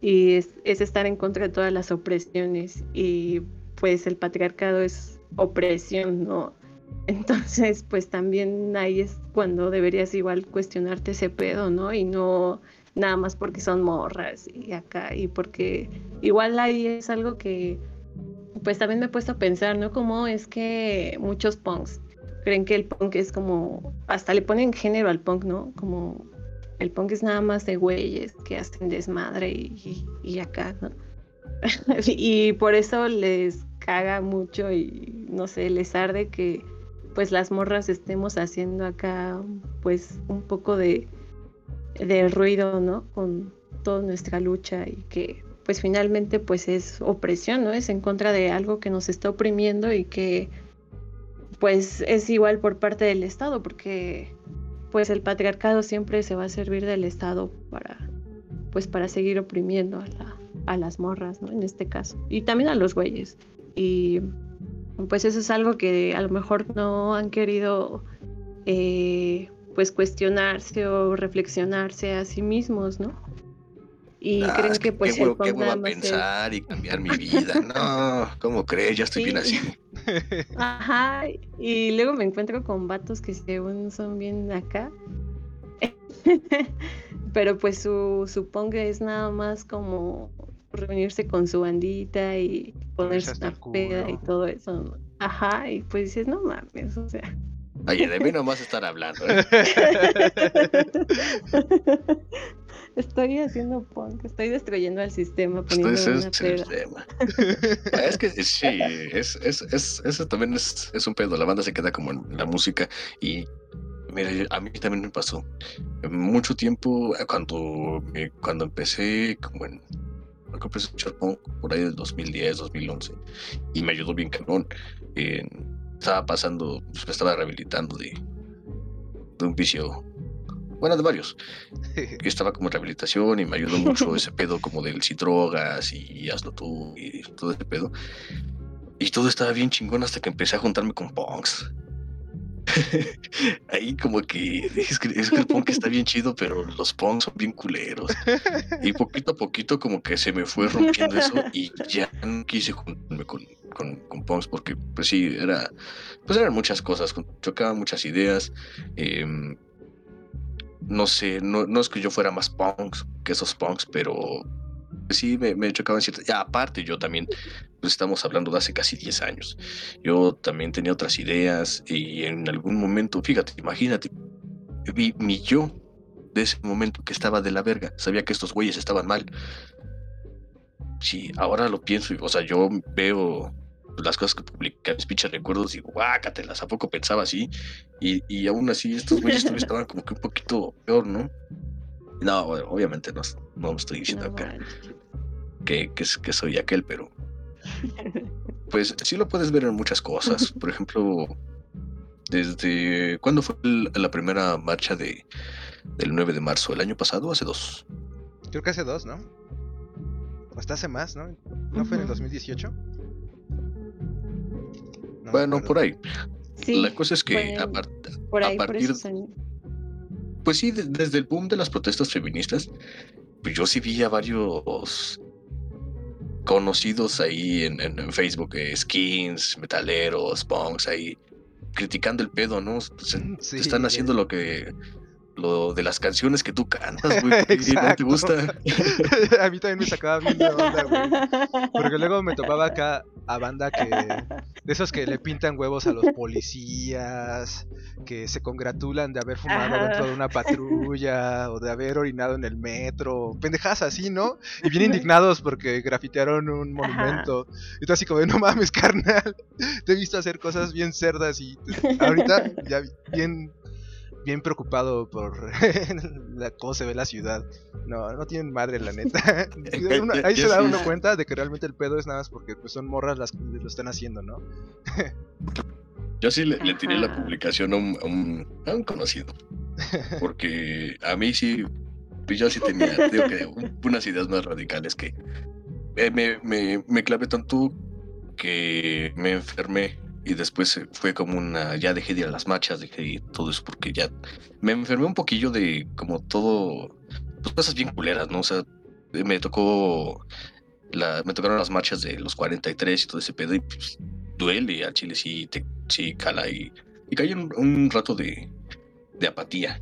y es, es estar en contra de todas las opresiones y pues el patriarcado es opresión, ¿no? Entonces, pues también ahí es cuando deberías igual cuestionarte ese pedo, ¿no? Y no nada más porque son morras y acá, y porque igual ahí es algo que, pues también me he puesto a pensar, ¿no? Como es que muchos punks creen que el punk es como, hasta le ponen género al punk, ¿no? Como el punk es nada más de güeyes que hacen desmadre y, y, y acá, ¿no? (laughs) y por eso les caga mucho y no sé, les arde que pues las morras estemos haciendo acá pues un poco de, de ruido, ¿no? Con toda nuestra lucha y que pues finalmente pues es opresión, ¿no? Es en contra de algo que nos está oprimiendo y que pues es igual por parte del Estado porque pues el patriarcado siempre se va a servir del Estado para pues para seguir oprimiendo a, la, a las morras, ¿no? En este caso. Y también a los güeyes. Y pues eso es algo que a lo mejor no han querido eh, pues cuestionarse o reflexionarse a sí mismos, ¿no? Y Ah, creen es que pues qué el es- pensar y cambiar mi (laughs) vida. No, ¿cómo crees? Ya estoy bien Sí. así. Ajá, y luego me encuentro con vatos que según son bien acá. (laughs) Pero pues su, su punk es nada más como reunirse con su bandita y ponerse una peda y todo eso. ¿no? Ajá, y pues dices, no mames, o sea. Oye, de mí nomás estar hablando. ¿eh? (laughs) Estoy haciendo punk, estoy destruyendo al sistema poniendo una es el peda. tema. Ah, Es que sí, es, es, es, eso también es, es un pedo. La banda se queda como en la música y mira, a mí también me pasó. Mucho tiempo, eh, cuando, me- cuando empecé, como en, empecé a escuchar punk por ahí del 2010, 2011, y me ayudó bien cabrón. Eh, estaba pasando, pues, me estaba rehabilitando de, de un vicio, bueno, de varios (laughs) que estaba como en rehabilitación y me ayudó mucho (laughs) ese pedo como del si drogas y hazlo tú y todo ese pedo. Y todo estaba bien chingón hasta que empecé a juntarme con punks. (laughs) Ahí como que es, que es que el punk está bien chido, pero los punks son bien culeros. Y poquito a poquito como que se me fue rompiendo eso y ya no quise juntarme con, con, con punks porque pues sí, era, pues eran muchas cosas, chocaban muchas ideas. em, no sé, no, no es que yo fuera más punks que esos punks, pero sí me, chocaban ciertas. Ya, aparte, yo también, pues estamos hablando de hace casi 10 años. Yo también tenía otras ideas y en algún momento, fíjate, imagínate, vi mi yo de ese momento que estaba de la verga. Sabía que estos güeyes estaban mal. Sí, ahora lo pienso, y, o sea, yo veo las cosas que publica mis pinches recuerdos y guácatelas, ¿a poco pensaba así? Y, y aún así estos güeyes estaban como que un poquito peor, ¿no? No, obviamente no, no estoy diciendo No que, que, que soy aquel, pero pues sí lo puedes ver en muchas cosas. (laughs) Por ejemplo, desde ¿cuándo fue la primera marcha de del 9 de marzo? ¿El año pasado hace dos? Creo que hace dos, ¿no? O hasta hace más, ¿no? ¿No fue en el Ujú. 2018? No bueno, por ahí. Sí, la cosa es que a, par- partir- esos años. Pues sí, de- desde el boom de las protestas feministas, pues yo sí vi a varios conocidos ahí en, en- en Facebook, eh, skins, metaleros, punks ahí, criticando el pedo, ¿no? Eh, Sí, están haciendo lo que lo de las canciones que tú cantas, güey, (laughs) porque no te gusta. (laughs) a mí también me sacaba bien de onda, güey. Porque luego me topaba acá a banda que. De esos que le pintan huevos a los policías, que se congratulan de haber fumado Ajá. dentro de una patrulla o de haber orinado en el metro. Pendejadas así, ¿no? Y bien indignados porque grafitearon un monumento. Y tú así como, de, no mames, carnal. Te he visto hacer cosas bien cerdas y ahorita ya bien. Bien preocupado por (laughs) la, cómo se ve la ciudad. No, no tienen madre, la neta. (laughs) (laughs) Uno- ahí se da sí. uno cuenta de que realmente el pedo es nada más porque pues, son morras las que lo están haciendo, ¿no? Yo sí le, le tiré la publicación a un, a un, a un conocido. Porque a mí sí, pues yo sí tenía, digo que un- unas ideas más radicales que eh, me, me, me clavé tanto que me enfermé y después eh, fue como una, ya dejé de ir a las marchas, dejé de ir todo eso porque ya me enfermé un poquillo de como todo, pues cosas bien culeras, ¿no? O sea, eh, me tocó, la, me tocaron las marchas de los 43 y todo ese pedo y pues duele al chile, sí, te, sí cala y, y caí en un, un rato de, de apatía.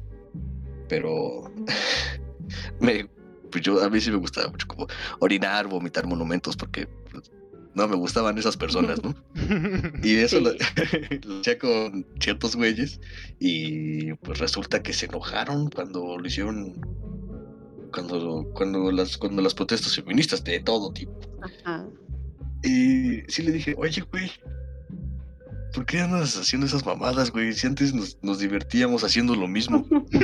Pero (laughs) pues yo a mí sí me gustaba mucho como orinar, vomitar monumentos, porque no me gustaban esas personas, ¿no? (laughs) Y eso lo, (laughs) lo hacía con ciertos güeyes y pues resulta que se enojaron cuando lo hicieron, cuando, cuando, las, cuando las protestas feministas de todo tipo. Ajá. Y sí le dije, oye, güey, ¿por qué andas haciendo esas mamadas, güey? Si antes nos, nos divertíamos haciendo lo mismo. (laughs)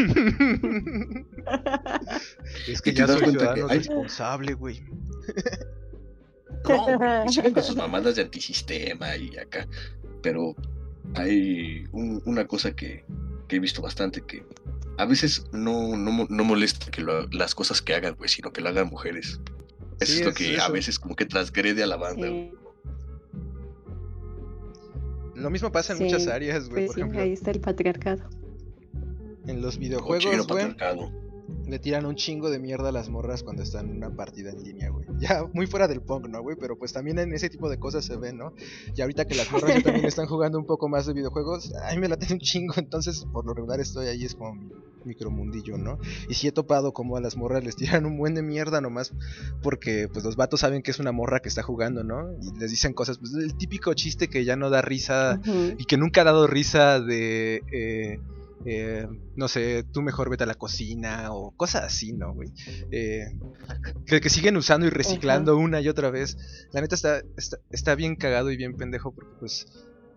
es que Y te ya das soy cuenta que ciudadano hay- responsable, güey. No, (laughs) con sus mamadas de antisistema y acá. Pero hay un- una cosa que, que he visto bastante que a veces no, no, no molesta que lo- las cosas que hagan, güey, sino que lo hagan mujeres. Eso Sí, es lo que a veces como que transgrede a la banda. Sí, Lo mismo pasa en Sí, muchas áreas, güey. pues Por sí, ejemplo, ahí está el patriarcado. en los videojuegos, güey, patriarcado. Le tiran un chingo de mierda a las morras cuando están en una partida en línea, güey. (laughs) Ya muy fuera del punk, ¿no, güey? Pero pues también en ese tipo de cosas se ve, ¿no? Y ahorita que las (laughs) morras ya también están jugando un poco más de videojuegos, a mí me laten un chingo, entonces por lo regular estoy ahí, es como mi micromundillo, ¿no? Y sí he topado como a las morras les tiran un buen de mierda nomás porque pues los vatos saben que es una morra que está jugando, ¿no? Y les dicen cosas, pues el típico chiste que ya no da risa y que nunca ha dado risa de, eh, eh, no sé, tú mejor vete a la cocina o cosas así, ¿no, güey? Eh, que, que siguen usando y reciclando una y otra vez. La neta está, está, está bien cagado y bien pendejo porque pues,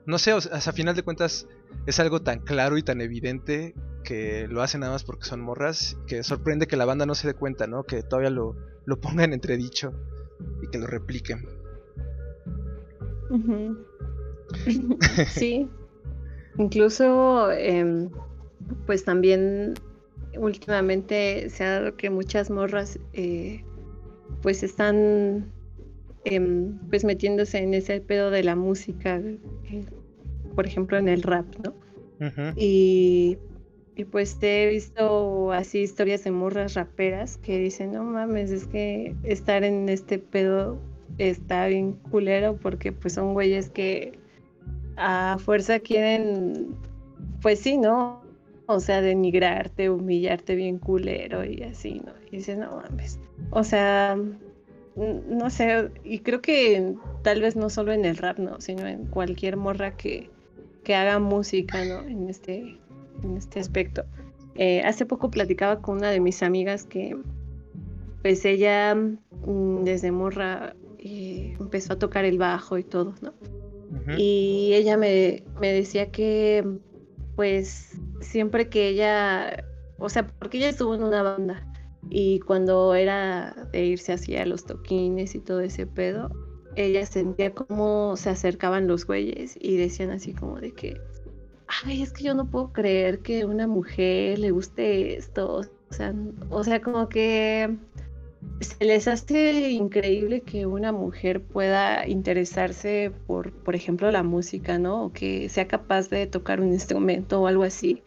no sé, o sea, a final de cuentas es algo tan claro y tan evidente que lo hacen nada más porque son morras, que sorprende que la banda no se dé cuenta, ¿no? Que todavía lo, lo pongan en entredicho y que lo repliquen. (laughs) (laughs) Sí, incluso em, pues también últimamente se ha dado que muchas morras eh, pues están em, pues metiéndose en ese pedo de la música, eh, por ejemplo en el rap, ¿no? Y, y pues he visto así historias de morras raperas que dicen, no mames, es que estar en este pedo está bien culero porque pues son güeyes que a fuerza quieren, pues sí, ¿no? O sea, denigrarte, humillarte bien culero y así, ¿no? Y dices, no mames. O sea, no sé, y creo que tal vez no solo en el rap, ¿no? Sino en cualquier morra que, que haga música, ¿no? En este, en este aspecto. Eh, hace poco platicaba con una de mis amigas que, pues ella mm, desde morra eh, empezó a tocar el bajo y todo, ¿no? Y ella me, me decía que, pues, siempre que ella, o sea, porque ella estuvo en una banda y cuando era de irse hacia los toquines y todo ese pedo, ella sentía como se acercaban los güeyes y decían así como de que, ay, es que yo no puedo creer que una mujer le guste esto. O sea, o sea, como que se les hace increíble que una mujer pueda interesarse por, por ejemplo, la música, ¿no? O que sea capaz de tocar un instrumento o algo así.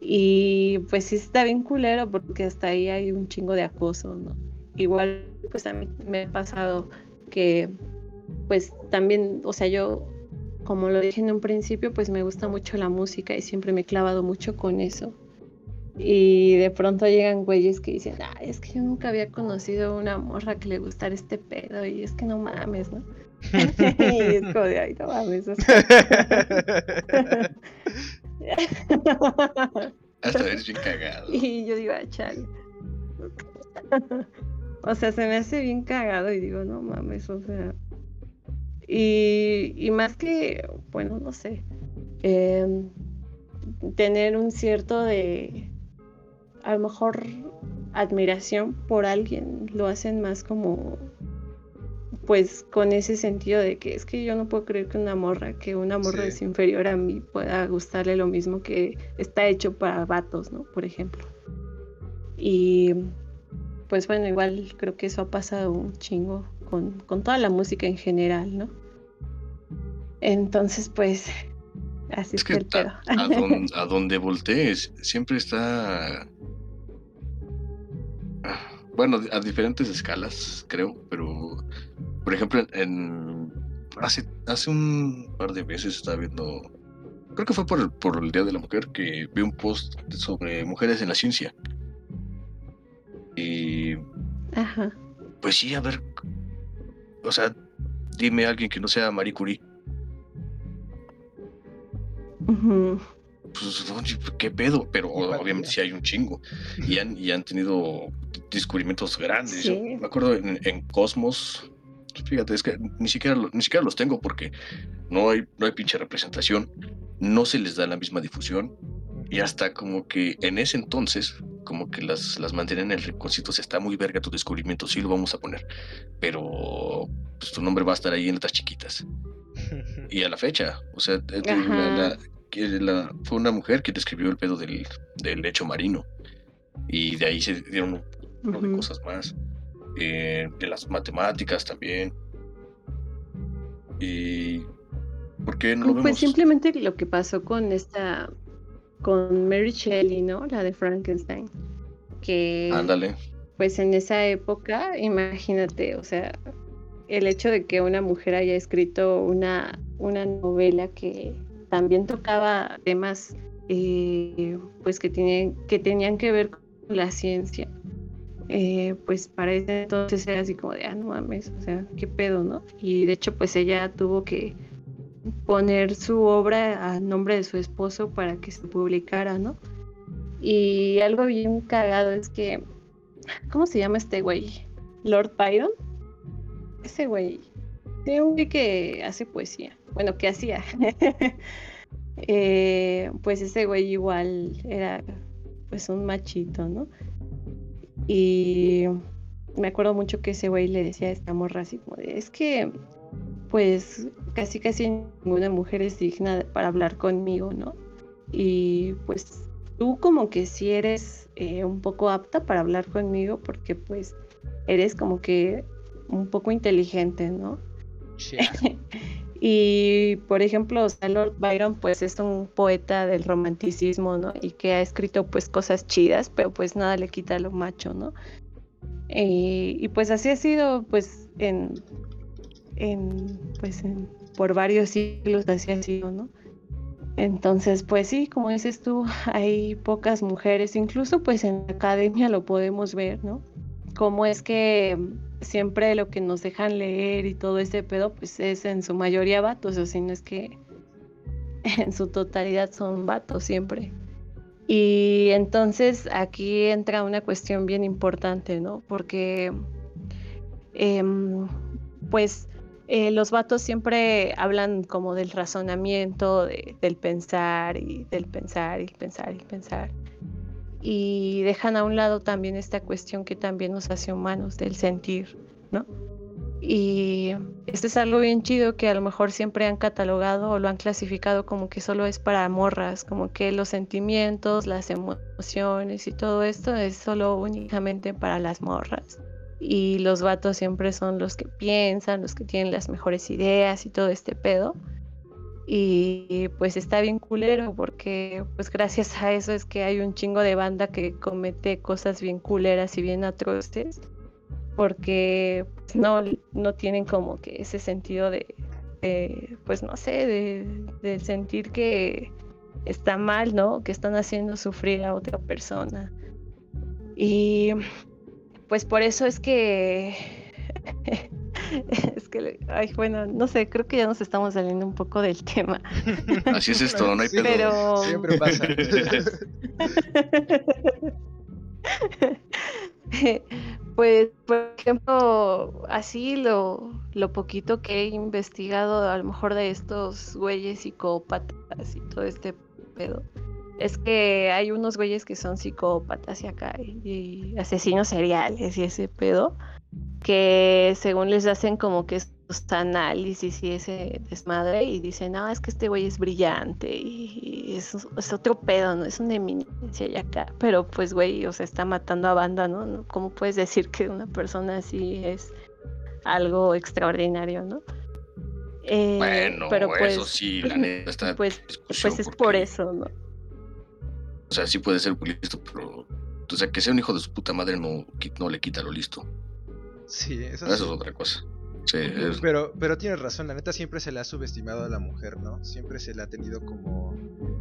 Y pues sí está bien culero porque hasta ahí hay un chingo de acoso, ¿no? Igual, pues a mí me ha pasado que, pues también, o sea, yo, como lo dije en un principio, pues me gusta mucho la música y siempre me he clavado mucho con eso. Y de pronto llegan güeyes que dicen, ah, es que yo nunca había conocido una morra que le gustara este pedo y es que no mames, ¿no? y es como de, ay, no mames. Hasta (laughs) eres bien cagado. Y yo digo, ah, chale. o sea, se me hace bien cagado y digo, no mames, o sea. Y, y más que, bueno, no sé. Eh, tener un cierto de a lo mejor admiración por alguien lo hacen más como pues con ese sentido de que es que yo no puedo creer que una morra, que una morra es inferior a mí pueda gustarle lo mismo que está hecho para vatos, ¿no? Por ejemplo. Y pues bueno, igual creo que eso ha pasado un chingo con, con toda la música en general, ¿no? Entonces, pues Así es, que, el (laughs) A, donde, voltees, siempre está. Bueno, a diferentes escalas, creo, pero por ejemplo, en hace, hace un par de meses estaba viendo, creo que fue por el, por el Día de la Mujer, que vi un post sobre mujeres en la ciencia. Y. Ajá. Pues sí, a ver. O sea, dime a alguien que no sea Marie Curie. Pues, ¿qué pedo? Pero obviamente sí hay un chingo. Y han, y han tenido descubrimientos grandes. Yo me acuerdo en, Cosmos. Fíjate, es que ni siquiera, ni siquiera los tengo porque no hay, no hay pinche representación. No se les da la misma difusión. Y hasta como que en ese entonces, como que las, las mantienen en el rinconcito. Se está muy verga tu descubrimiento, sí lo vamos a poner. Pero pues, tu nombre va a estar ahí en letras chiquitas. (laughs) Y a la fecha, o sea, la, la, fue una mujer que describió el pedo del, del lecho marino. Y de ahí se dieron un cosas más. Eh, de las matemáticas también. Y. ¿Por qué no lo Pues simplemente lo que pasó con esta. Con Mary Shelley, ¿no? La de Frankenstein. Que. Ándale. Pues en esa época, imagínate, o sea, el hecho de que una mujer haya escrito una, una novela que también tocaba temas eh, pues que, tienen, que tenían que ver con la ciencia. Eh, pues para ese entonces era así como de, ah, no mames, o sea, qué pedo, ¿no? Y de hecho, pues ella tuvo que poner su obra a nombre de su esposo para que se publicara, ¿no? Y algo bien cagado es que, ¿cómo se llama este güey? Lord Byron. Ese güey. Tiene un güey que hace poesía bueno, ¿qué hacía? (laughs) Eh, pues ese güey igual era pues un machito, ¿no? Y me acuerdo mucho que ese güey le decía a esta morra así como de, es que pues casi casi ninguna mujer es digna para hablar conmigo, ¿no? Y pues tú como que sí eres eh, un poco apta para hablar conmigo porque pues eres como que un poco inteligente, ¿no? Sí. (laughs) Y, por ejemplo, Lord Byron, pues es un poeta del romanticismo, ¿no? Y que ha escrito, pues, cosas chidas, pero pues nada le quita lo macho, ¿no? Y, pues así ha sido, pues, en, en pues, por varios siglos así ha sido, ¿no? Entonces, pues sí, como dices tú, (laughs) hay pocas mujeres, incluso pues en la academia lo podemos ver, ¿no? Cómo es que siempre lo que nos dejan leer y todo ese pedo, pues es en su mayoría vatos, o sea, no es que (laughs) en su totalidad son vatos siempre. Y entonces aquí entra una cuestión bien importante, ¿no? Porque, em, pues, eh, los vatos siempre hablan como del razonamiento, del pensar y del pensar y pensar y pensar. Y dejan a un lado también esta cuestión que también nos hace humanos, del sentir, ¿no? Y esto es algo bien chido que a lo mejor siempre han catalogado o lo han clasificado como que solo es para morras, como que los sentimientos, las emociones y todo esto es solo únicamente para las morras. Y los vatos siempre son los que piensan, los que tienen las mejores ideas y todo este pedo. Y pues está bien culero porque pues gracias a eso es que hay un chingo de banda que comete cosas bien culeras y bien atroces porque pues, no, no tienen como que ese sentido de, pues no sé, de, sentir que está mal, ¿no? Que están haciendo sufrir a otra persona. Y pues por eso es que... (laughs) es que, ay, bueno, no sé, creo que ya nos estamos saliendo un poco del tema. (laughs) Así es esto, no hay pedo. Pero... Siempre pasa. (laughs) Pues, por ejemplo, así lo, lo poquito que he investigado, a lo mejor de estos güeyes psicópatas y todo este pedo, es que hay unos güeyes que son psicópatas y acá, y asesinos seriales y ese pedo, que según les hacen como que estos análisis y ese desmadre y dicen, no, es que este güey es brillante y es, es, otro pedo, ¿no? Es una eminencia y acá, pero pues güey, o sea, está matando a banda, ¿no? ¿Cómo puedes decir que una persona así es algo extraordinario, ¿no? Eh, bueno, pero pues, eso sí, la (laughs) neta está Pues, pues es por eso, ¿no? O sea, sí puede ser listo, pero o sea, que sea un hijo de su puta madre no, no le quita lo listo. Sí, eso, es otra cosa. Pero, pero tienes razón, la neta siempre se le ha subestimado a la mujer, ¿no? Siempre se le ha tenido como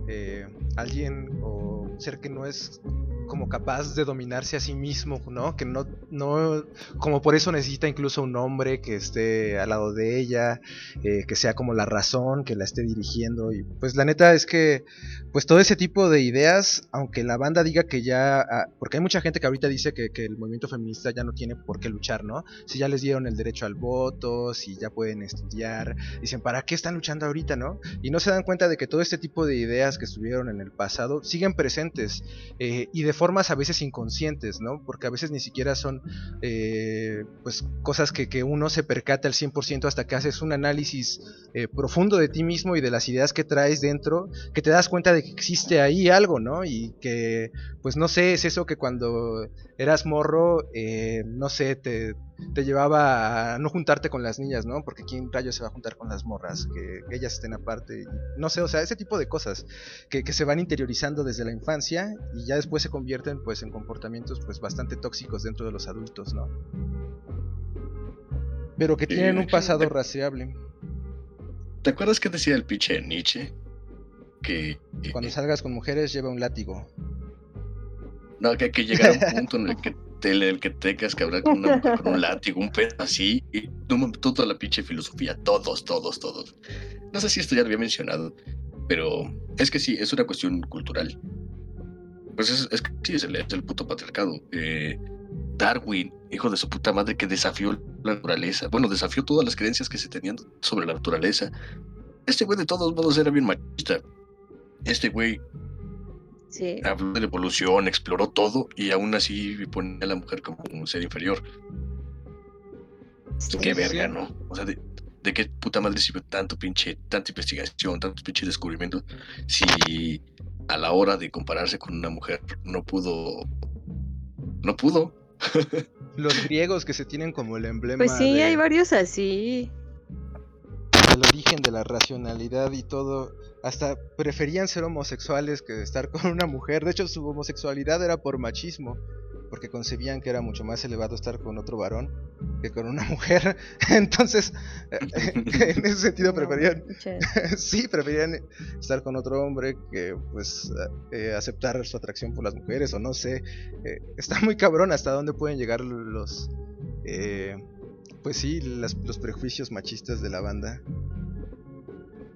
eh, alguien o ser que no es como capaz de dominarse a sí mismo, ¿no? Que no, no, como por eso necesita incluso un hombre que esté al lado de ella, eh, que sea como la razón, que la esté dirigiendo. Y pues la neta es que, pues todo ese tipo de ideas, aunque la banda diga que ya, ah, porque hay mucha gente que ahorita dice que, que, el movimiento feminista ya no tiene por qué luchar, ¿no? Si ya les dieron el derecho al voto, si ya pueden estudiar, dicen, ¿para qué están luchando ahorita, no? Y no se dan cuenta de que todo este tipo de ideas que estuvieron en el pasado siguen presentes eh, y de formas a veces inconscientes, ¿no? Porque a veces ni siquiera son eh, pues cosas que, que, uno se percata al 100% hasta que haces un análisis eh, profundo de ti mismo y de las ideas que traes dentro, que te das cuenta de que existe ahí algo, ¿no? Y que, pues no sé, es eso que cuando eras morro, eh, no sé, te, te llevaba a no juntarte con las niñas, ¿no? Porque quién rayos se va a juntar con las morras, que, ellas estén aparte. No sé, o sea, ese tipo de cosas que, que, se van interiorizando desde la infancia y ya después se convierten pues en comportamientos pues bastante tóxicos dentro de los adultos, ¿no? Pero que tienen un pasado rastreable. ¿Te acuerdas que decía el pinche Nietzsche? Que, Cuando salgas con mujeres lleva un látigo. No, que hay que llegar a un (laughs) punto en el que el que tengas que hablar con una con un látigo, un pedo así, y toda la pinche filosofía, todos, todos, todos. No sé si esto ya lo había mencionado, pero es que sí, es una cuestión cultural. Pues es, es que sí, es el, es el puto patriarcado. Eh, Darwin, hijo de su puta madre, que desafió la naturaleza, bueno, desafió todas las creencias que se tenían sobre la naturaleza. Este güey de todos modos era bien machista. Este güey Habló de la evolución, exploró todo y aún así pone a la mujer como un ser inferior. qué verga, ¿no? O sea, de, qué puta madre sirve tanto pinche, tanta investigación, tantos pinches descubrimientos, si a la hora de compararse con una mujer no pudo. No pudo. Los griegos que se tienen como el emblema. Pues sí, hay varios así. El origen de la racionalidad y todo hasta preferían ser homosexuales que estar (laughs) con una mujer. De hecho, su homosexualidad era por machismo. porque concebían que era mucho más elevado estar con otro varón que con una (laughs) mujer. Entonces, en ese sentido (laughs) preferían, sí, preferían estar con otro hombre que pues eh, aceptar su atracción por las mujeres o no sé. Eh, está muy cabrón hasta dónde pueden llegar los, eh, pues sí, los prejuicios machistas de la banda.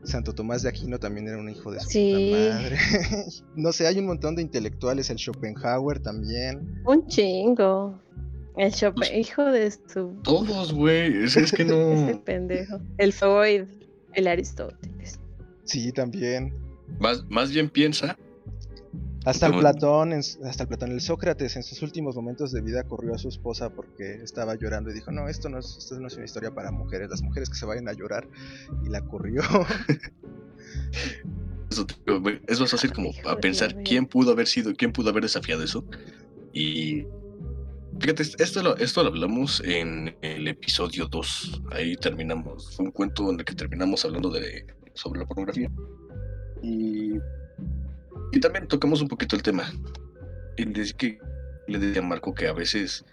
Santo Tomás de Aquino también era un hijo de su madre. (laughs) no sé, hay un montón de intelectuales, el Schopenhauer también. Un chingo. El Schopenhauer, pues, hijo de su. Todos, güey. Es, que (laughs) no. Ese pendejo. El Freud, el Aristóteles. Sí, también. Más, más bien piensa hasta el Platón, hasta el Platón, el Sócrates en sus últimos momentos de vida corrió a su esposa porque estaba llorando y dijo, no, esto no es, esto no es una historia para mujeres, las mujeres que se vayan a llorar y la corrió. (laughs) Eso, es más fácil como a pensar quién pudo haber sido, quién pudo haber desafiado eso. Y fíjate, esto lo, esto lo hablamos en el episodio 2. Ahí terminamos, fue un cuento en el que terminamos hablando de sobre la pornografía. Y y también tocamos un poquito el tema. Le, que, le decía a Marco que a veces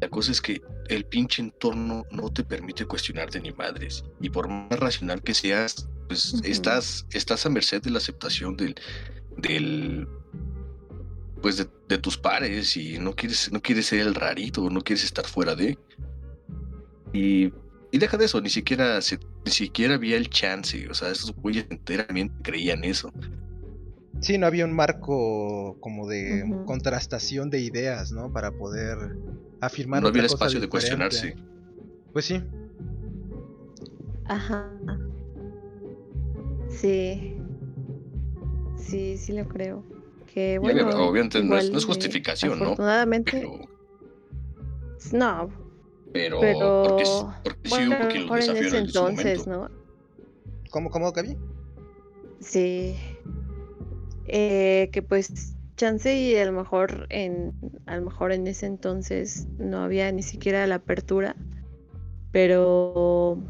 la cosa es que el pinche entorno no te permite cuestionarte ni madres. Y por más racional que seas, pues estás, estás a merced de la aceptación del, del pues de, tus pares y no quieres, no quieres ser el rarito, no quieres estar fuera de. Y, y deja de eso, ni siquiera ni siquiera había el chance. O sea, esos güeyes enteramente creían eso. Sí, no había un marco como de contrastación de ideas, ¿no? Para poder afirmar. No había espacio de cuestionarse. Pues sí. Ajá. Sí. Sí, sí lo creo. Que bueno. obviamente no es, justificación, ¿no? Afortunadamente. No. Pero. pero... Porque, porque sí hubo quien lo desafió en, entonces, ¿no? ¿Cómo, cómo, Gaby? Sí. Eh, que pues chance y a lo mejor en a lo mejor en ese entonces no había ni siquiera la apertura pero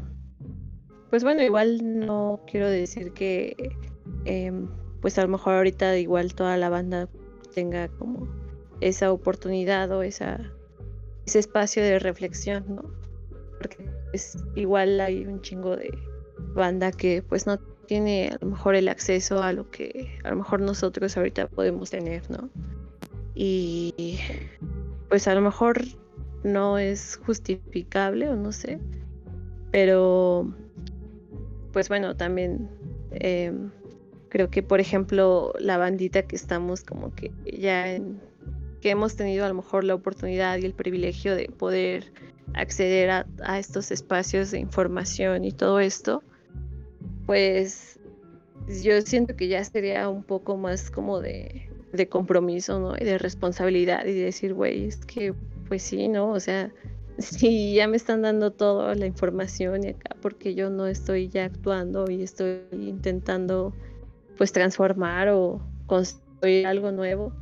pues bueno igual no quiero decir que em, pues a lo mejor ahorita igual toda la banda tenga como esa oportunidad o esa ese espacio de reflexión no porque es igual hay un chingo de banda que pues no tiene a lo mejor el acceso a lo que a lo mejor nosotros ahorita podemos tener, ¿no? Y pues a lo mejor no es justificable o no sé, pero pues bueno, también em, creo que por ejemplo la bandita que estamos como que ya en, que hemos tenido a lo mejor la oportunidad y el privilegio de poder acceder a, a estos espacios de información y todo esto, pues yo siento que ya sería un poco más como de, compromiso, ¿no? Y de responsabilidad y decir, güey, es que, pues sí, ¿no? O sea, (laughs) si ya me están dando toda la información y acá, porque yo no estoy ya actuando y estoy intentando, pues, transformar o construir algo nuevo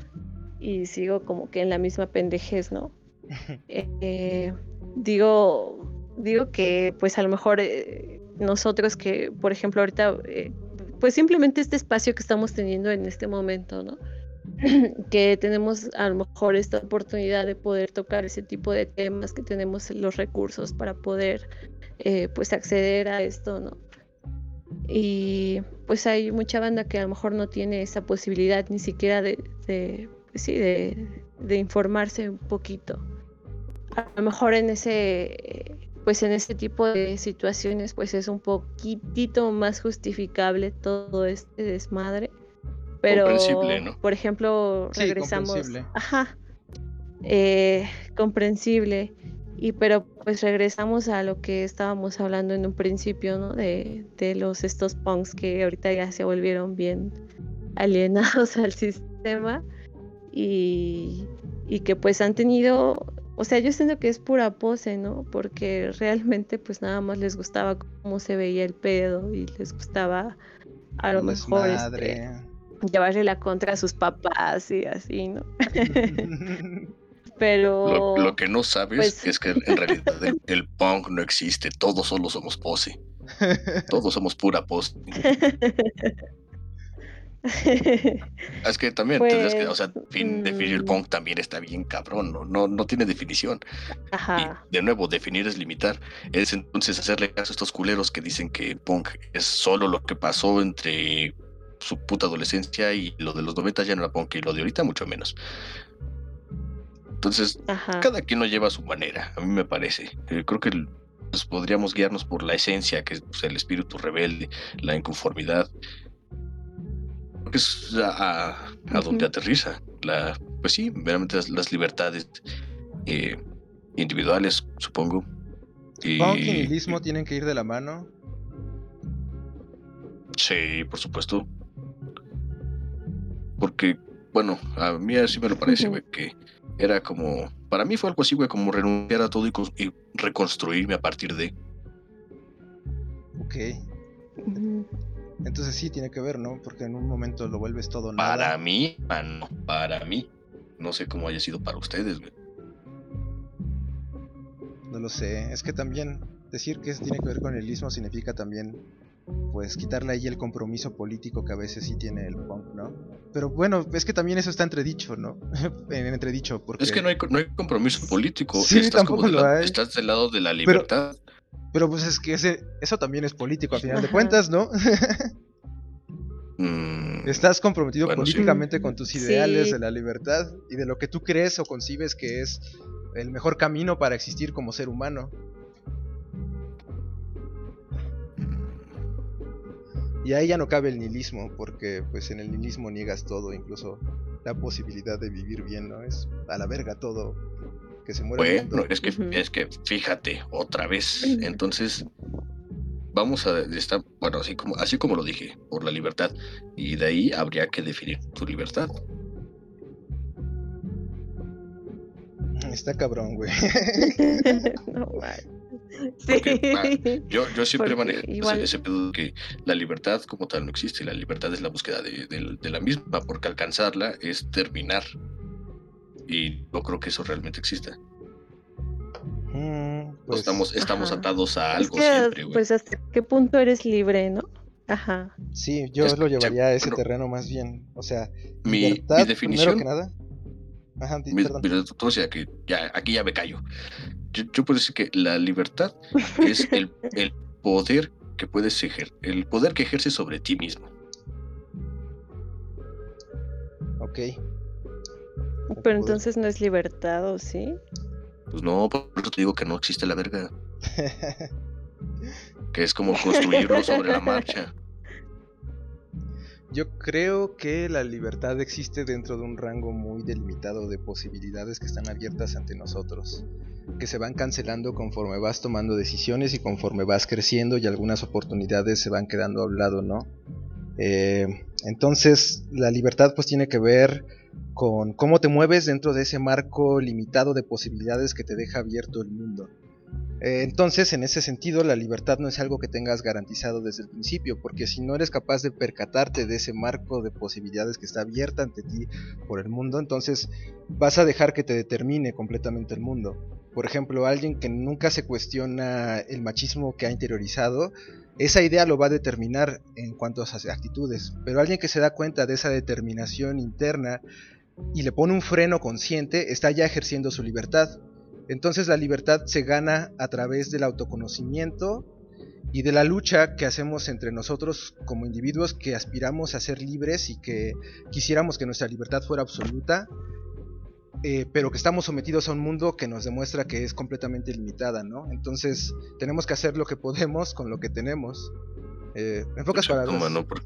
y sigo como que en la misma pendejez, ¿no? (laughs) Eh, digo, digo que, pues, a lo mejor... Eh, nosotros que, por ejemplo, ahorita, eh, pues simplemente este espacio que estamos teniendo en este momento, ¿no? (clears throat) que tenemos a lo mejor esta oportunidad de poder tocar ese tipo de temas, que tenemos los recursos para poder, eh, pues, acceder a esto, ¿no? Y pues hay mucha banda que a lo mejor no tiene esa posibilidad ni siquiera de, pues sí, de informarse un poquito. A lo mejor en ese pues en este tipo de situaciones pues es un poquitito más justificable todo este desmadre. Pero, por ejemplo, regresamos... Ajá. Eh, comprensible. Y pero pues regresamos a lo que estábamos hablando en un principio, ¿no? De, de los estos punks que ahorita ya se volvieron bien alienados (laughs) al sistema y, y que pues han tenido o sea, yo siento que es pura pose, ¿no? Porque realmente pues nada más les gustaba cómo se veía el pedo y les gustaba a lo mejor este, llevarle la contra a sus papás y así, ¿no? (laughs) Pero... Lo, que no sabes pues es que en realidad el, punk no existe, todos solo somos pose. (laughs) Todos somos pura pose. (laughs) (laughs) Es que también, tendrías que, o Pues, sea, fin- definir el mm. punk también está bien cabrón, ¿no? No, no tiene definición. Ajá. Y de nuevo, definir es limitar. Es entonces hacerle caso a estos culeros que dicen que punk es solo lo que pasó entre su puta adolescencia y lo de los 90 ya no era punk y lo de ahorita mucho menos. Entonces, Ajá. cada quien lo lleva a su manera, a mí me parece. Eh, creo que pues, podríamos guiarnos por la esencia, que es pues, el espíritu rebelde, la inconformidad. Porque es a, a- a donde aterriza. La, pues sí, veramente las, las libertades eh, individuales, supongo. Y, Punk y nihilismo tienen que ir de la mano. Sí, por supuesto. Porque, bueno, a mí así me lo parece, güey, que era como, para mí fue algo así, güey, como renunciar a todo y, cons- y reconstruirme a partir de... Ok. Ujú. Entonces sí tiene que ver, ¿no? Porque en un momento lo vuelves todo nada. Para mí, mano, para mí. No sé cómo haya sido para ustedes, güey. No lo sé. Es que también decir que tiene que ver con el ismo significa también pues quitarle ahí el compromiso político que a veces sí tiene el punk, ¿no? Pero bueno, es que también eso está entredicho, ¿no? (laughs) en entredicho, porque... Es que no hay, no hay compromiso político. Sí, estás, como tampoco del lo hay. estás del lado de la libertad. Pero pues es que ese, eso también es político a final de cuentas, ¿no? Mm, Estás comprometido Bueno, sí. políticamente con tus ideales Sí. de la libertad y de lo que tú crees o concibes que es el mejor camino para existir como ser humano. Y ahí ya no cabe el nihilismo, porque pues en el nihilismo niegas todo, incluso la posibilidad de vivir bien, ¿no? Es a la verga todo, que se muere el Bueno, es que, es que fíjate, otra vez. Entonces, vamos a estar, bueno, así como, así como lo dije, por la libertad. Y de ahí habría que definir tu libertad. Está cabrón, güey. (laughs) no. (laughs) Porque, Sí. Yo, yo siempre manejo ese- igual- ese, pedo de que la libertad como tal no existe. La libertad es la búsqueda de, de- de la misma, porque alcanzarla es terminar. Y no creo que eso realmente exista. Mm, No pues, estamos estamos Ajá. atados a Es algo que, siempre, güey. pues, ¿hasta qué punto eres libre, no? Ajá. Sí, yo Es lo llevaría a ese terreno más bien. O sea, mi, libertad, mi primero definición que nada. Ajá, di- Mi- o sea que ya aquí ya me callo. Yo, yo puedo decir que la libertad es el, (laughs) el poder que puedes ejercer, el poder que ejerces sobre ti mismo. Ok. Pero poder. entonces no es libertad, ¿o sí? Pues no, por eso te digo que no existe la verga, (laughs) que es como construirlo sobre la marcha. Yo creo que la libertad existe dentro de un rango muy delimitado de posibilidades que están abiertas ante nosotros, que se van cancelando conforme vas tomando decisiones y conforme vas creciendo y algunas oportunidades se van quedando a un lado, ¿no? Eh, entonces, la libertad pues tiene que ver con cómo te mueves dentro de ese marco limitado de posibilidades que te deja abierto el mundo. Eh, Entonces, en ese sentido, la libertad no es algo que tengas garantizado desde el principio, porque si no eres capaz de percatarte de ese marco de posibilidades que está abierta ante ti por el mundo, entonces vas a dejar que te determine completamente el mundo. Por ejemplo, alguien que nunca se cuestiona el machismo que ha interiorizado, esa idea lo va a determinar en cuanto a sus actitudes, pero alguien que se da cuenta de esa determinación interna y le pone un freno consciente, está ya ejerciendo su libertad. Entonces la libertad se gana a través del autoconocimiento y de la lucha que hacemos entre nosotros como individuos que aspiramos a ser libres y que quisiéramos que nuestra libertad fuera absoluta, eh, pero que estamos sometidos a un mundo que nos demuestra que es completamente limitada, ¿no? Entonces tenemos que hacer lo que podemos con lo que tenemos. Eh, en pocas Exacto, palabras. mano, por-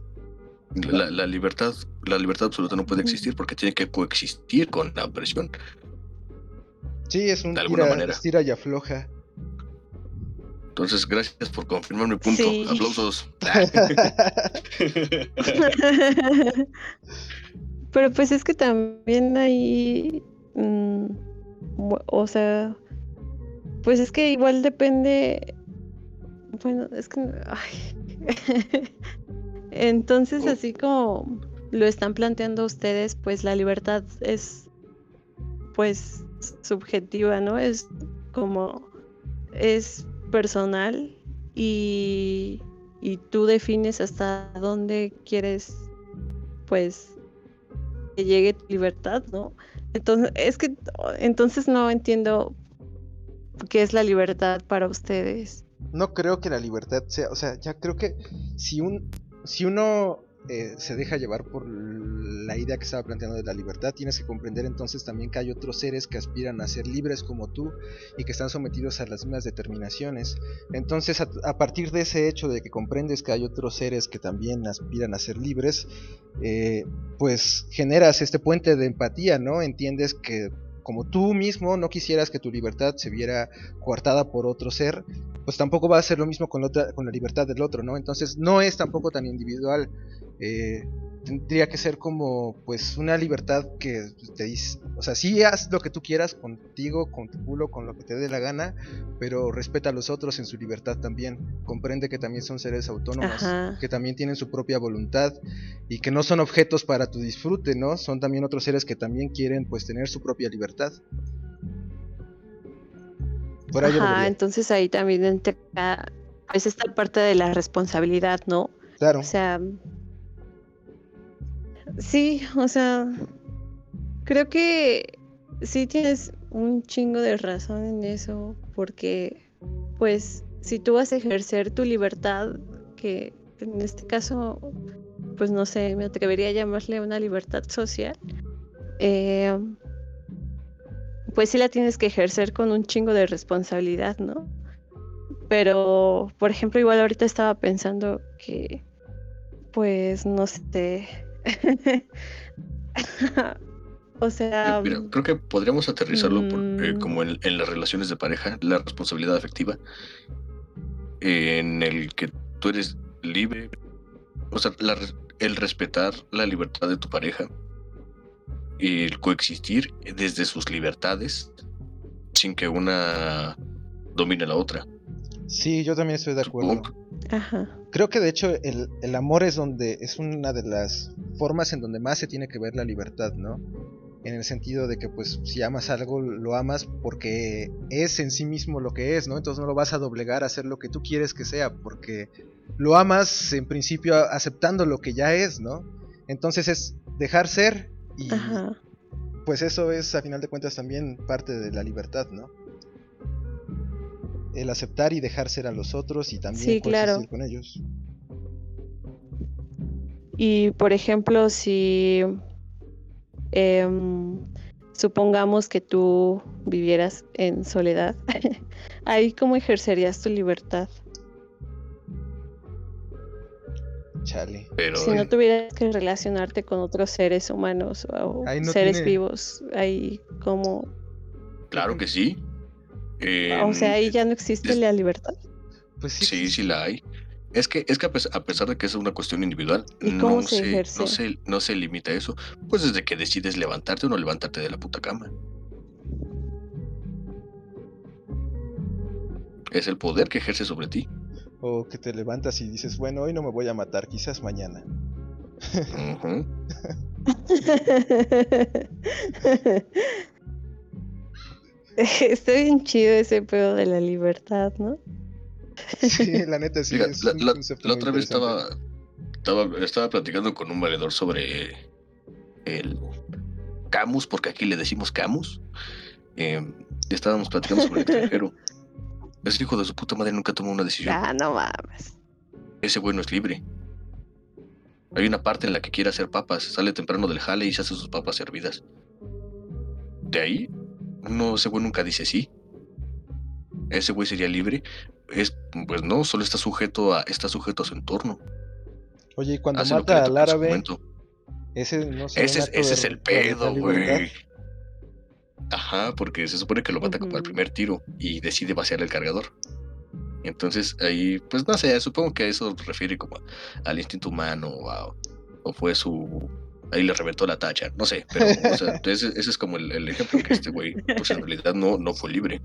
la, la libertad, la libertad absoluta no puede existir porque tiene que coexistir con la opresión. Sí, es un de alguna tira, manera. estira y afloja. Entonces, gracias por confirmar mi punto. Sí. Aplausos. (laughs) (laughs) Pero pues es que también hay, mm, o sea, pues es que igual depende, bueno, es que. (laughs) Entonces así como lo están planteando ustedes, pues la libertad es, pues, subjetiva, ¿no? Es como, es personal y, y tú defines hasta dónde quieres pues que llegue tu libertad, ¿no? Entonces, es que entonces no entiendo qué es la libertad para ustedes. No creo que la libertad sea, o sea, ya creo que si un si uno eh, se deja llevar por la idea que estaba planteando de la libertad, tienes que comprender entonces también que hay otros seres que aspiran a ser libres como tú y que están sometidos a las mismas determinaciones. Entonces, a, partir de ese hecho de que comprendes que hay otros seres que también aspiran a ser libres, eh, pues generas este puente de empatía, ¿no? Entiendes que como tú mismo no quisieras que tu libertad se viera coartada por otro ser, pues tampoco va a ser lo mismo con, con la libertad del otro, ¿no? Entonces no es tampoco tan individual. Eh, tendría que ser como pues una libertad que te dice, o sea, sí haz lo que tú quieras contigo, con tu culo, con lo que te dé la gana, pero respeta a los otros en su libertad también. Comprende que también son seres autónomos, que también tienen su propia voluntad y que no son objetos para tu disfrute, ¿no? Son también otros seres que también quieren pues tener su propia libertad. Por Ajá, entonces ahí también entra pues esta parte de la responsabilidad, ¿no? Claro. O sea, Sí, o sea, creo que sí tienes un chingo de razón en eso, porque pues si tú vas a ejercer tu libertad, que en este caso, pues no sé, me atrevería a llamarle una libertad social, eh, pues sí la tienes que ejercer con un chingo de responsabilidad, ¿no? Pero, por ejemplo, igual ahorita estaba pensando que, pues, no sé, (laughs) o sea. creo que podríamos aterrizarlo eh, mm. como en, las relaciones de pareja, la responsabilidad afectiva, en el que tú eres libre, o sea, el respetar la libertad de tu pareja, el coexistir desde sus libertades, sin que una domine a la otra. Sí, yo también estoy de acuerdo. Creo que de hecho el, el, amor es donde es una de las formas en donde más se tiene que ver la libertad, ¿no? En el sentido de que pues si amas algo lo amas porque es en sí mismo lo que es, ¿no? Entonces no lo vas a doblegar a hacer lo que tú quieres que sea porque lo amas en principio aceptando lo que ya es, ¿no? Entonces es dejar ser y pues eso es a final de cuentas también parte de la libertad, ¿no? el aceptar y dejar ser a los otros y también sí, claro. con ellos. Y por ejemplo, si em, supongamos que tú vivieras en soledad, (laughs) ahí cómo ejercerías tu libertad. Chale. si no tuvieras que relacionarte con otros seres humanos o seres vivos, ahí cómo... Claro que sí o sea, ahí ya no existe la libertad. Pues sí, sí, la hay. Es que, es que a pesar de que es una cuestión individual, no, se, no, se, no se limita a eso. Pues desde que decides levantarte o no levantarte de la puta cama. Es el poder que ejerce sobre ti. O que te levantas y dices, bueno, hoy no me voy a matar, quizás mañana. (laughs) Está bien chido ese pedo de la libertad, ¿no? Sí, la neta sí. la, otra vez estaba, estaba, platicando con un valedor sobre el Camus, porque aquí le decimos Camus. Eh, estábamos platicando sobre el extranjero. (laughs) Ese hijo de su puta madre nunca tomó una decisión. Ah, no mames. Ese güey no es libre. Hay una parte en la que quiere hacer papas, sale temprano del jale y se hace sus papas servidas. De ahí no, ese güey nunca dice sí. Ese güey sería libre. Es, pues no, solo está sujeto a, está sujeto a su entorno. Oye, y cuando mata al árabe, ese no Ese, ese es el pedo, güey. Ajá, porque se supone que lo mata como al primer tiro y decide vaciar el cargador. Entonces ahí, pues no sé, supongo que a eso refiere como al instinto humano o fue su ahí le reventó la tacha, no sé, pero (laughs) ese, es como el, ejemplo que este güey, pues en realidad no, no fue libre,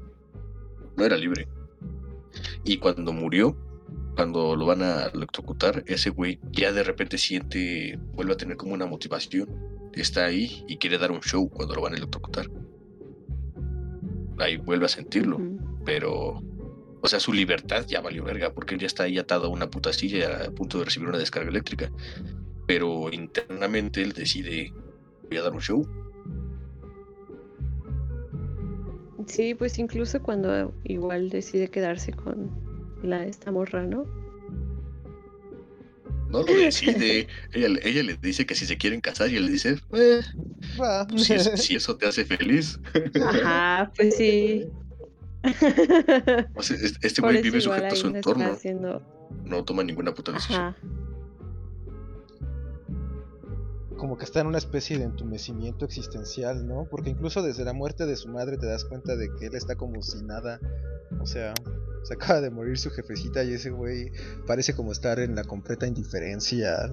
no era libre. Y cuando murió, cuando lo van a electrocutar, ese güey ya de repente siente, vuelve a tener como una motivación, está ahí y quiere dar un show cuando lo van a electrocutar. Ahí vuelve a sentirlo, pero, o sea, su libertad ya valió verga, porque él ya está ahí atado a una puta silla a punto de recibir una descarga eléctrica pero internamente él decide, voy a dar un show. Sí, pues incluso cuando igual decide quedarse con la esta morra, ¿no? No lo decide. ella, ella le dice que si se quieren casar y él le dice, "Eh, Va. si, es- si eso te hace feliz. Ajá, pues sí. (laughs) O sea, es- este güey vive sujeto a su entorno. haciendo- No toma ninguna puta decisión. Ajá. como que está en una especie de entumecimiento existencial, ¿no? Porque incluso desde la muerte de su madre te das cuenta de que él está como si nada. O sea, se acaba de morir su jefecita y ese güey parece como estar en la completa indiferencia.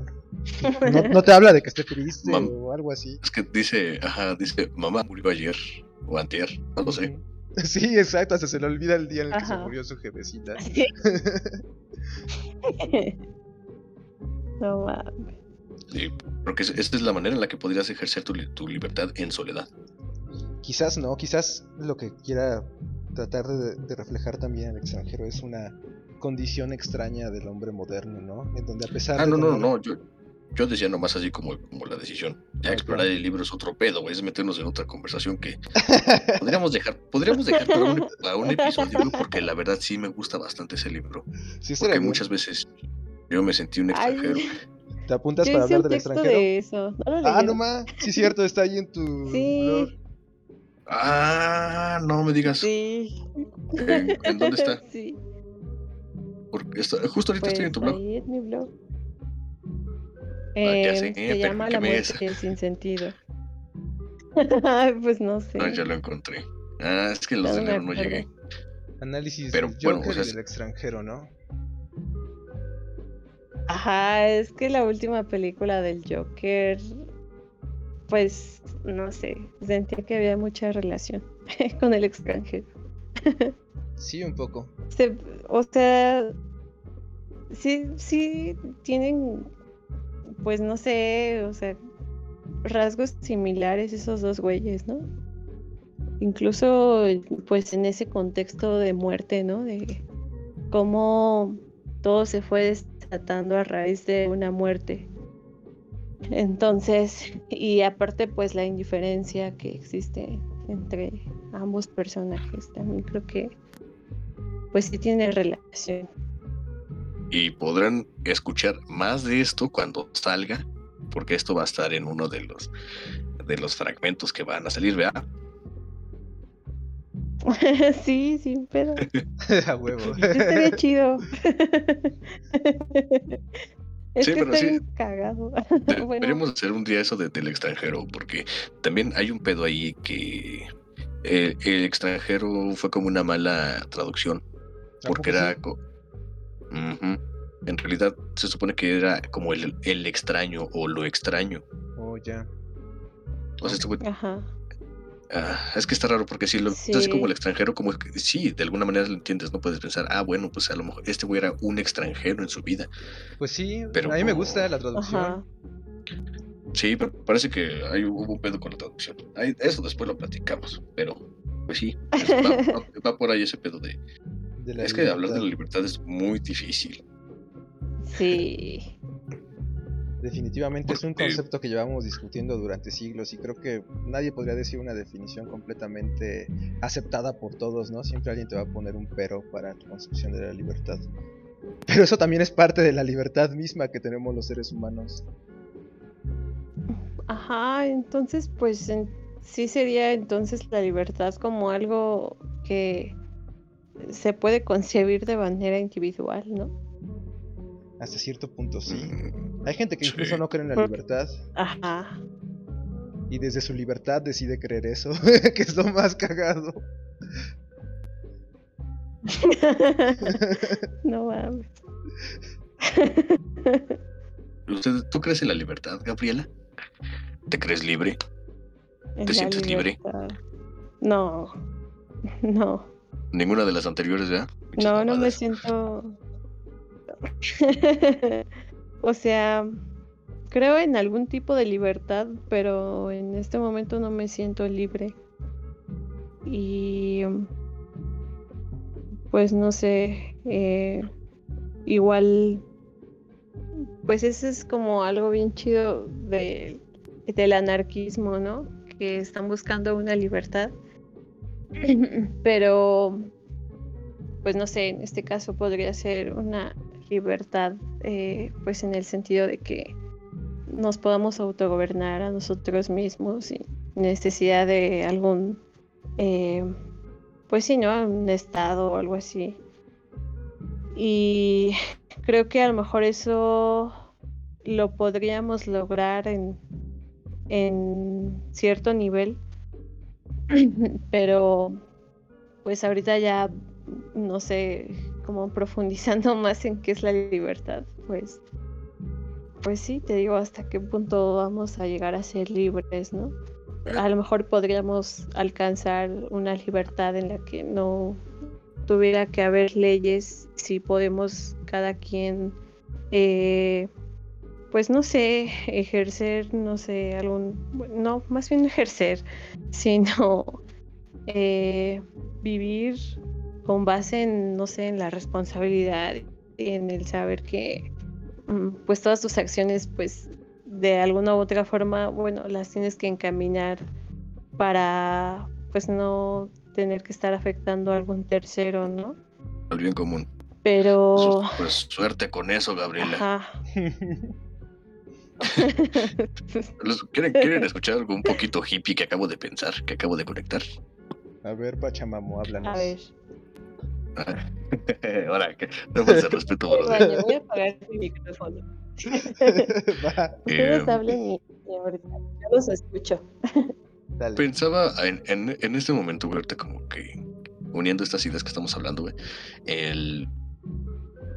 No, no te habla de que esté triste Mam- o algo así. Es que dice, ajá, dice, mamá murió ayer o antier, no lo sé. (laughs) Sí, exacto, hasta se le olvida el día en el que se murió su jefecita. (laughs) (laughs) no mames. Sí, porque es- esta es la manera en la que podrías ejercer tu, li- tu libertad en soledad. Quizás no, quizás lo que quiera tratar de, de reflejar también el extranjero es una condición extraña del hombre moderno, ¿no? En donde a pesar Ah, de no, no, no, yo, yo decía nomás así como, como la decisión. Ya explorar el libro es otro pedo, güey, es meternos en otra conversación que (laughs) podríamos dejar, podríamos dejar para un, para un episodio, porque la verdad sí me gusta bastante ese libro. Sí, Porque bien. muchas veces yo me sentí un Ay, extranjero. ¿Te apuntas yo para hablar del extranjero? de eso. ¿No Ah, leyeron? no más. Sí, cierto, está ahí en tu Sí. blog. Ah, no me digas. Sí. ¿En, en dónde está? (laughs) Sí, Porque esto- justo ahorita estoy en tu pues blog. ahí en mi blog. Ah, ya Eh, sé, se pero llama ¿qué La muerte sin sentido. (laughs) pues no sé. Ah, ya lo encontré. Ah, es que los de no me enero no llegué. Análisis Pero, del bueno, Joker o sea, es- del extranjero, ¿no? Ajá, es que la última película del Joker, pues no sé, sentía que había mucha relación (laughs) con el extranjero. Sí, un poco. Se- o sea, sí, sí tienen, pues no sé, o sea, rasgos similares esos dos güeyes, ¿no? Incluso, pues en ese contexto de muerte, ¿no? De cómo todo se fue desatando a raíz de una muerte. Entonces, y aparte, pues la indiferencia que existe entre ambos personajes, también creo que, pues sí tiene relación. Y podrán escuchar más de esto cuando salga, porque esto va a estar en uno de los de los fragmentos que van a salir, ¿verdad? (laughs) sí, sin pedo. (laughs) A huevo. Estaría chido. (laughs) es Sí, que está sí. bien cagado. (laughs) bueno, Deberíamos hacer un día eso de- del extranjero, porque también hay un pedo ahí que el, el extranjero fue como una mala traducción, porque ¿A poco era... sí? En realidad se supone que era como el, el extraño o lo extraño. Oh, ya. O sea, este güey Ajá. Ah, es que está raro porque si lo así como Sí. el extranjero, como es que- sí, de alguna manera lo entiendes, no puedes pensar, ah, bueno, pues a lo mejor este güey era un extranjero en su vida. Pues sí, Pero a mí me gusta la traducción. Ajá. Sí, pero parece que hay, hubo un pedo con la traducción. Eso después lo platicamos, pero pues sí, es- va, (laughs) va- va por ahí ese pedo de... de la Es que hablar de la libertad es muy difícil. Sí. Definitivamente es un concepto que llevamos discutiendo durante siglos y creo que nadie podría decir una definición completamente aceptada por todos, ¿no? Siempre alguien te va a poner un pero para tu concepción de la libertad. Pero eso también es parte de la libertad misma que tenemos los seres humanos. Ajá, entonces pues en- sí sería entonces la libertad como algo que se puede concebir de manera individual, ¿no? Hasta cierto punto sí. Mm, Hay gente que incluso Sí. no cree en la libertad Ajá. y desde su libertad decide creer eso, (laughs) que es lo más cagado. (laughs) no mames. ¿Usted, ¿Tú crees en la libertad, Gabriela? ¿Te crees libre? ¿Te sientes libre? No. (laughs) No. Ninguna de las anteriores, ¿verdad? No, no me siento. (laughs) o sea, creo en algún tipo de libertad, pero en este momento no me siento libre. Y pues no sé, eh, igual pues eso es como algo bien chido de, del anarquismo, ¿no? Que están buscando una libertad. (clears throat) Pero, pues no sé, en este caso podría ser una libertad, eh, pues en el sentido de que nos podamos autogobernar a nosotros mismos sin necesidad de algún, eh, pues sí, ¿no? Un estado o algo así. Y creo que a lo mejor eso lo podríamos lograr en, en cierto nivel, (clears throat) pero pues ahorita ya, no sé, como profundizando (laughs) más en qué es la libertad, pues, pues sí, te digo hasta qué punto vamos a llegar a ser libres, ¿no? A lo mejor podríamos alcanzar una libertad en la que no tuviera que haber leyes, si podemos cada quien, eh, pues no sé, ejercer, no sé, algún, no, más bien ejercer, (laughs) sino eh, vivir con base en, no sé, en la responsabilidad y en el saber que mm, pues todas tus acciones pues de alguna u otra forma, bueno, las tienes que encaminar para pues no tener que estar afectando a algún tercero, ¿no? El bien común. Pero... Pues suerte con eso, Gabriela. Ajá. (laughs) ¿Quieren, ¿Quieren escuchar algo un poquito hippie que acabo de pensar, que acabo de conectar? A ver, Pachamamo, háblanos. A ver. (laughs) Ahora, que no ser respeto por los voy a apagar mi micrófono. (laughs) Va, Eh, Ustedes hablen y, y ahorita yo los escucho. dale. Pensaba en, en, en este momento, güey, ahorita como que uniendo estas ideas que estamos hablando, güey, el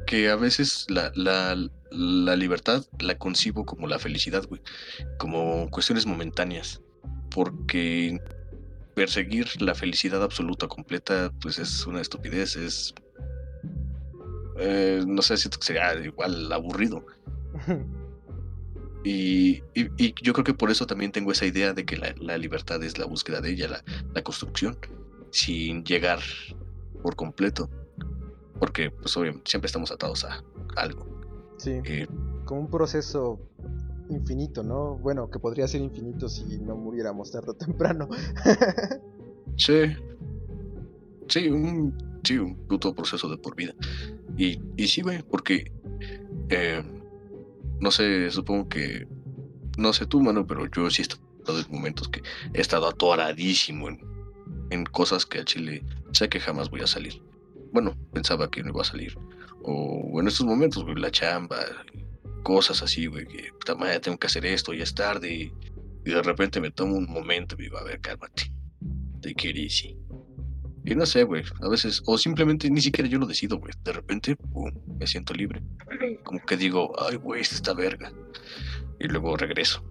que a veces la, la, la libertad la concibo como la felicidad, güey, como cuestiones momentáneas, porque perseguir la felicidad absoluta, completa, pues es una estupidez, es... eh, no sé, siento que sería igual aburrido. (laughs) Y, y- y yo creo que por eso también tengo esa idea de que la, la libertad es la búsqueda de ella, la, la construcción, sin llegar por completo. Porque, pues obviamente, siempre estamos atados a algo. Sí, Eh, como un proceso infinito, ¿no? Bueno, que podría ser infinito si no muriéramos tarde o temprano. sí. Sí, un, sí, un puto proceso de por vida. Y, y sí, güey, porque, eh, no sé, supongo que, no sé tú, mano, pero yo sí he estado en momentos que he estado atoradísimo en, en cosas que a Chile sé que jamás voy a salir. Bueno, pensaba que no iba a salir. O en estos momentos, güey, la chamba, cosas así, güey, que puta madre, tengo que hacer esto, ya es tarde. Y, y de repente me tomo un momento y digo, a ver, cálmate. Take it easy. Y no sé, güey, a veces, o simplemente ni siquiera yo lo decido, güey. De repente, pum, me siento libre. Como que digo, ay, güey, esta verga. Y luego regreso.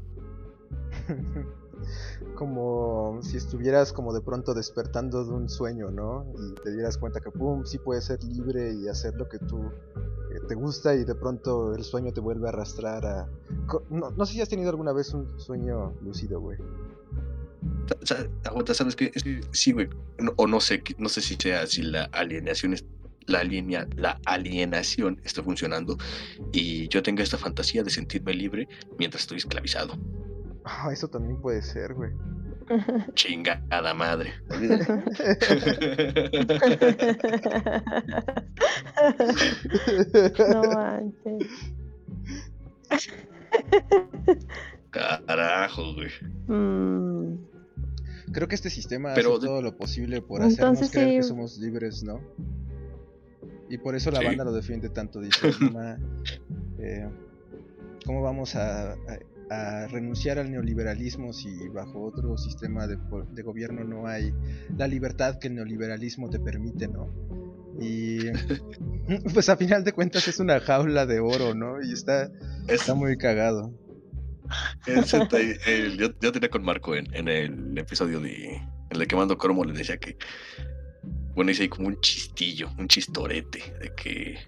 (laughs) como si estuvieras como de pronto despertando de un sueño, ¿no? Y te dieras cuenta que, pum, sí puedes ser libre y hacer lo que tú eh, te gusta y de pronto el sueño te vuelve a arrastrar a... No, no sé si has tenido alguna vez un sueño lúcido, güey. Aguanta, ¿sabes qué? Sí, güey. o no sé, no sé si sea si la alienación es la, alinea, la alienación está funcionando y yo tenga esta fantasía de sentirme libre mientras estoy esclavizado. Ah, eso también puede ser, güey. (laughs) Chingada madre. (laughs) no manches. Carajo, güey. Mm, Creo que este sistema Pero hace de- todo lo posible por hacernos Entonces creer que somos libres, ¿no? Y por eso la Sí. banda lo defiende tanto. Dice, "Ma, eh, ¿cómo vamos a, a- a renunciar al neoliberalismo si bajo otro sistema de, de gobierno no hay la libertad que el neoliberalismo te permite, ¿no? Y (laughs) pues a final de cuentas es una jaula de oro, ¿no? Y está, Es, está muy cagado. (laughs) el- yo, yo tenía con Marco en, en el episodio de en el que mando cromo le decía que bueno hice ahí como un chistillo, un chistorete de que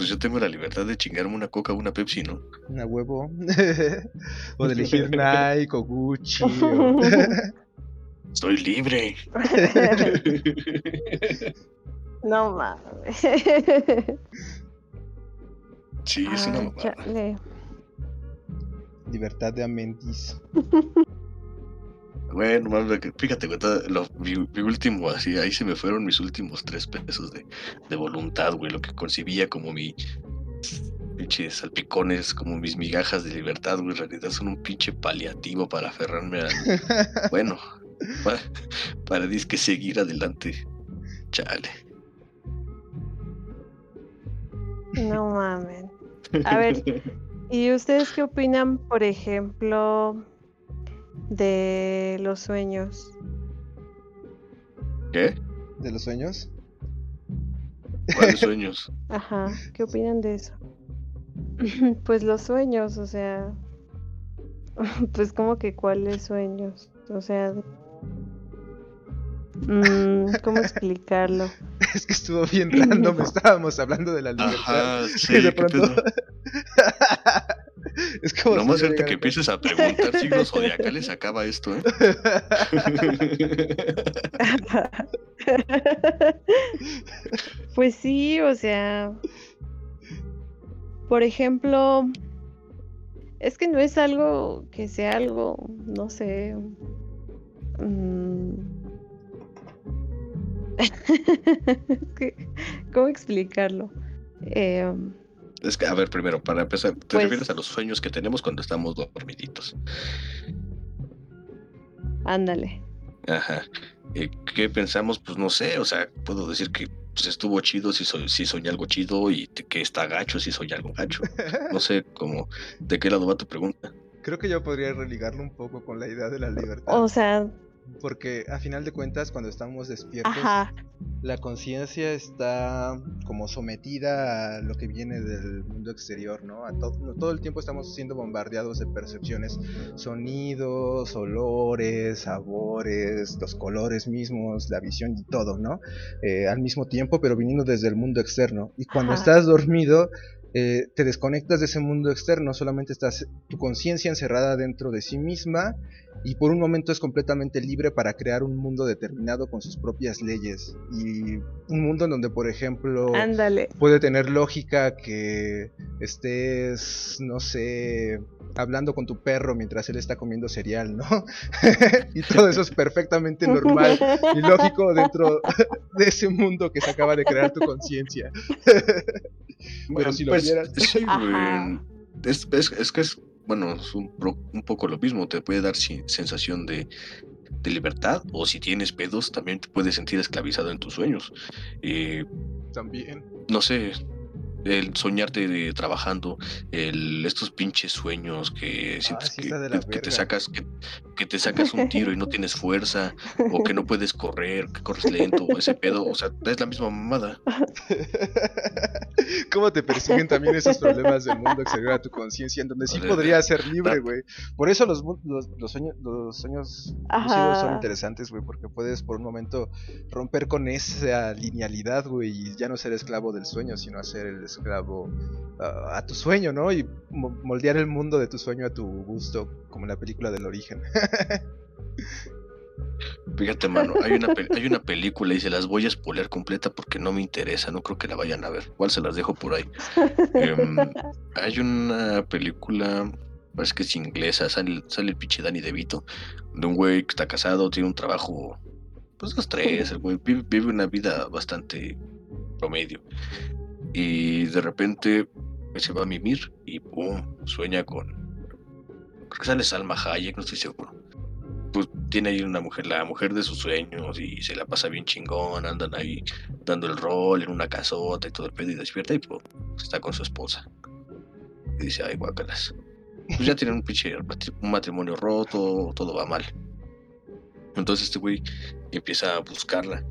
pues yo tengo la libertad de chingarme una coca o una Pepsi, ¿no? Una huevo. (laughs) o de elegir (laughs) Nike o Gucci. o- (laughs) Soy libre. no mames. Sí, es una Ay, mamada. Libertad de Amentis. Bueno, fíjate, lo- mi, mi último, así, ahí se me fueron mis últimos tres pesos de, de voluntad, güey, lo que concibía como mi pinches salpicones, como mis migajas de libertad, güey, en realidad son un pinche paliativo para aferrarme al, (laughs) bueno, para, para disque seguir adelante. Chale. No mamen. A ver, (laughs) ¿y ustedes qué opinan, por ejemplo, de los sueños? ¿Qué? ¿De los sueños? ¿Cuáles sueños? (laughs) Ajá, ¿qué opinan de eso? (laughs) Pues los sueños, o sea, (laughs) pues como que cuáles sueños, o sea, mm, ¿cómo explicarlo? Es que estuvo bien random, estábamos hablando de la libertad. Ajá, sí, y de pronto. (laughs) es como si Nomás yo ahorita que empieces a preguntar signos (laughs) zodiacales acaba esto, ¿eh? (laughs) Pues sí, o sea, por ejemplo, es que no es algo que sea algo, no sé. mm, es que, ¿Cómo explicarlo? Em, Es que, a ver, primero, para empezar, ¿te Pues- refieres a los sueños que tenemos cuando estamos dormiditos? ándale. Ajá. Eh, ¿Qué pensamos? Pues no sé, o sea, puedo decir que pues, estuvo chido si, so- si soñé algo chido y te- que está gacho si soñé algo gacho. No sé, (laughs) como, ¿de qué lado va tu pregunta? Creo que yo podría religarlo un poco con la idea de la libertad. O sea, Porque a final de cuentas, cuando estamos despiertos, ajá, la conciencia está como sometida a lo que viene del mundo exterior, ¿no? A to- todo el tiempo estamos siendo bombardeados de percepciones, sonidos, olores, sabores, los colores mismos, la visión y todo, ¿no? Eh, al mismo tiempo, pero viniendo desde el mundo externo. Y cuando Ajá. estás dormido, eh, te desconectas de ese mundo externo, solamente estás tu conciencia encerrada dentro de sí misma y por un momento es completamente libre para crear un mundo determinado con sus propias leyes y un mundo en donde por ejemplo ándale. puede tener lógica que estés no sé hablando con tu perro mientras él está comiendo cereal, ¿no? (laughs) y todo eso es perfectamente normal y lógico dentro (laughs) de ese mundo que se acaba de crear tu conciencia. (laughs) Pero si lo vieras- pues, (laughs) Sí, güey. Es, es- es que es, bueno, es un, un poco lo mismo. Te puede dar sensación de, de libertad o si tienes pedos, también te puedes sentir esclavizado en tus sueños. Eh, También. no sé, el soñarte de trabajando, el, estos pinches sueños que sientes sí que, te sacas, que, que te sacas un tiro y no tienes (laughs) fuerza, o que no puedes correr, que corres lento, o ese pedo, o sea, es la misma mamada. (laughs) ¿Cómo te persiguen también esos problemas del mundo exterior a tu conciencia, en donde sí podría ser libre, güey? Por eso los, mu- los, los sueños, los sueños son interesantes, güey, porque puedes por un momento romper con esa linealidad, güey, y ya no ser esclavo del sueño, sino ser el esclavo ah, a tu sueño, ¿no? Y mo- moldear el mundo de tu sueño a tu gusto, como en la película del origen. (laughs) Fíjate, mano, hay una, hay una película y se las voy a spoiler completa porque no me interesa, no creo que la vayan a ver. Igual se las dejo por ahí. Em, (laughs) hay una película, parece que es inglesa, sale, sale el pinche Danny DeVito, de un güey que está casado, tiene un trabajo, pues dos, tres, el güey vive, vive una vida bastante promedio. Y de repente pues, se va a mimir y pum, sueña con, creo que sale Salma Hayek, no estoy seguro pues tiene ahí una mujer, la mujer de sus sueños y se la pasa bien chingón, andan ahí dando el rol en una casota y todo el pedo y despierta y pues, está con su esposa. Y dice, ay, guácalas. Pues ya tienen un pinche matrimonio roto, todo va mal. Entonces este güey empieza a buscarla.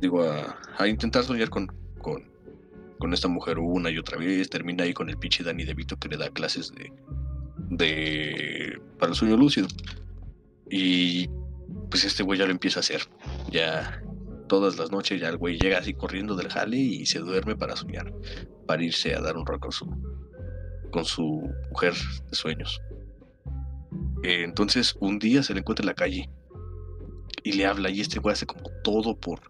Digo, a, intentar soñar con, con esta mujer una y otra vez. Termina ahí con el pinche Danny DeVito que le da clases de, de para el sueño lúcido. Y pues este güey ya lo empieza a hacer. Ya todas las noches ya el güey llega así corriendo del jale y se duerme para soñar. Para irse a dar un rol con su, con su mujer de sueños. Eh, entonces un día se le encuentra en la calle y le habla y este güey hace como todo por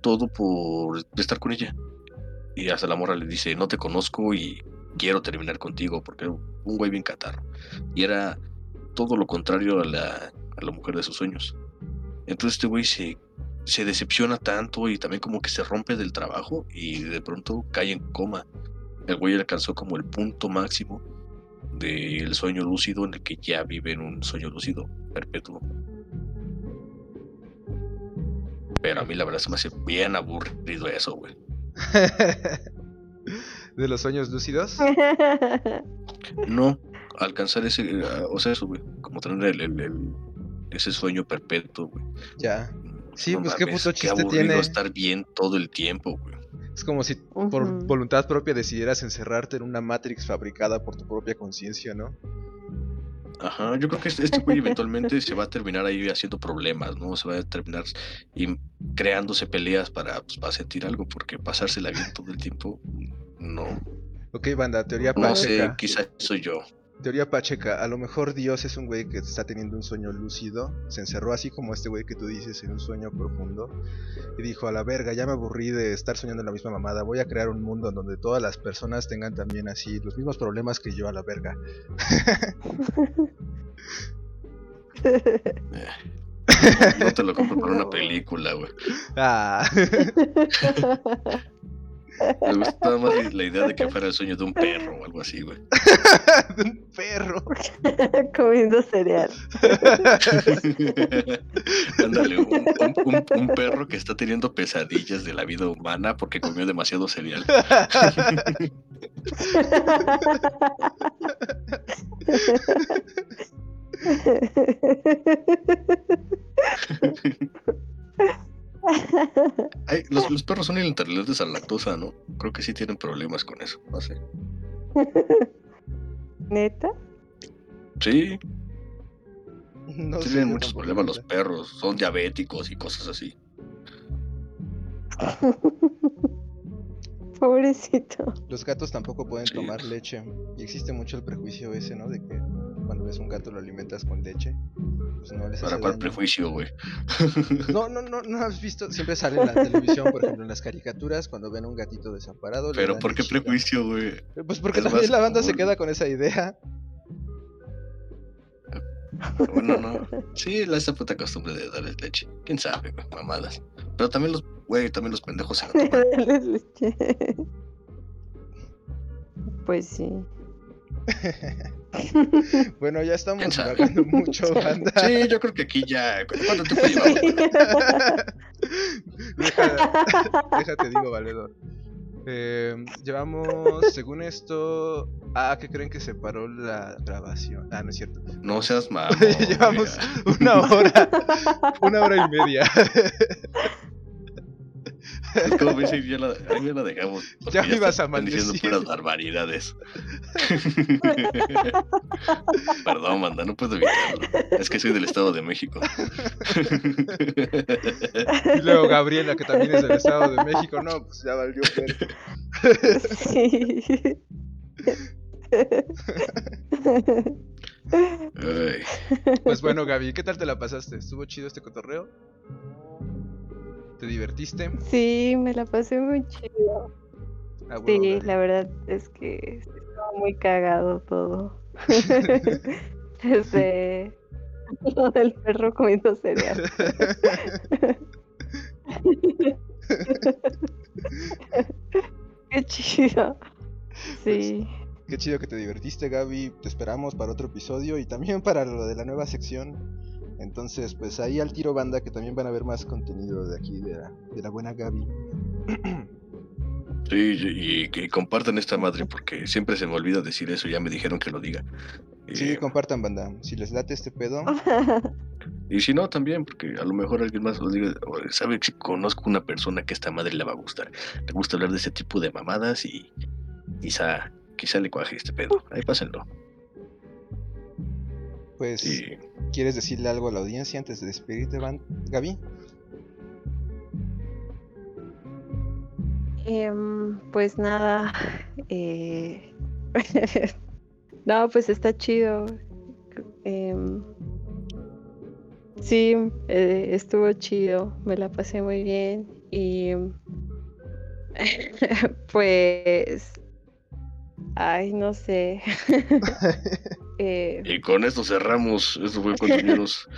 todo por estar con ella. Y hasta la morra le dice, no te conozco y quiero terminar contigo porque era un güey bien catarro. Y era todo lo contrario a la, a la mujer de sus sueños. Entonces este güey se, se decepciona tanto y también como que se rompe del trabajo y de pronto cae en coma. El güey alcanzó como el punto máximo del sueño lúcido en el que ya vive en un sueño lúcido perpetuo. Pero a mí la verdad se me hace bien aburrido eso, güey. (laughs) ¿De los sueños lúcidos? (laughs) No, alcanzar ese, o sea, eso, güey, como tener el, el- el- ese sueño perpetuo, güey. Ya. Sí, No pues qué puto chiste aburrido tiene. estar bien todo el tiempo, güey. Es como si por voluntad propia decidieras encerrarte en una Matrix fabricada por tu propia conciencia, ¿no? Ajá, yo creo que este güey eventualmente se va a terminar ahí haciendo problemas, ¿no? Se va a terminar y creándose peleas para, pues, para sentir algo, porque pasársela bien todo el tiempo, no. Ok, banda, teoría No sé, quizás soy yo. Teoría pacheca. A lo mejor Dios es un güey que está teniendo un sueño lúcido. Se encerró así como este güey que tú dices en un sueño profundo. Y dijo, a la verga, ya me aburrí de estar soñando en la misma mamada. Voy a crear un mundo en donde todas las personas tengan también así los mismos problemas que yo a la verga. (laughs) (laughs) No te lo compro para una película, güey. Ah, (laughs) Me gustaba más la idea de que fuera el sueño de un perro o algo así, güey. (laughs) de un perro. (laughs) Comiendo cereal. (laughs) Ándale, un, un- un- un perro que está teniendo pesadillas de la vida humana porque comió demasiado cereal. Ay, los, los perros son intolerantes a la lactosa, ¿no? Creo que sí tienen problemas con eso. No sé. (laughs) ¿Neta? Sí, No sí tienen muchos problemas los perros. Son diabéticos y cosas así. (laughs) Pobrecito. Los gatos tampoco pueden tomar leche. Y existe mucho el prejuicio ese, ¿no? De que cuando ves un gato lo alimentas con leche. Pues no les ¿Para cuál daño. prejuicio, güey? No, no, no, no has visto. Siempre sale en la televisión, por ejemplo, en las caricaturas, cuando ven a un gatito desamparado. Pero ¿por qué prejuicio, güey? Pues porque Es también la banda se queda con esa idea. Bueno, no. Sí, la esa puta costumbre de darles leche. ¿Quién sabe? Mamadas. Pero también los, güey, también los pendejos se la toman. Pues sí. (laughs) Bueno, ya estamos divagando mucho, (laughs) banda. Sí, yo creo que aquí ya. ¿cu- ¿Cuánto tiempo (laughs) llevamos? Deja- déjate, digo, valedor. Eh, llevamos, según esto. Ah, ¿qué creen que se paró la grabación? Ah, no es cierto. No seas mamón. Llevamos una hora. Una hora y media. Es como me dicen, ya la, ahí ya la dejamos. Ya me ibas a están diciendo maldecir. puras barbaridades. (laughs) Perdón, manda, no puedo evitarlo. Es que soy del Estado de México. (laughs) Y luego Gabriela, que también es del Estado de México. No, pues ya valió ver. Sí. Ay, Pues bueno, Gaby, ¿qué tal te la pasaste? ¿Estuvo chido este cotorreo? ¿Te divertiste? Sí, me la pasé muy chido. Ah, Sí, la verdad es que estaba muy cagado todo. Desde (laughs) (laughs) lo del perro comiendo cereal. (laughs) Qué chido. Sí. Qué chido que te divertiste, Gaby. Te esperamos para otro episodio y también para lo de la nueva sección. Entonces, pues ahí al tiro banda que también van a ver más contenido de aquí, de la, de la buena Gaby. sí, y, que compartan esta madre porque siempre se me olvida decir eso. Ya me dijeron que lo diga. Sí, Eh, compartan banda. Si les late este pedo, (laughs) y si no, también, porque a lo mejor alguien más lo diga. Sabe que conozco una persona que esta madre le va a gustar. Le gusta hablar de ese tipo de mamadas y quizá, quizá le cuaje este pedo. Ahí pásenlo. Pues, Y ¿quieres decirle algo a la audiencia antes de despedirte, Van- Gaby? Em, pues nada. (laughs) eh, (laughs) no, pues está chido. Em, sí, eh, estuvo chido. Me la pasé muy bien. Y (laughs) pues Ay, no sé. Eh, Y con esto cerramos. Esto fue Continuos.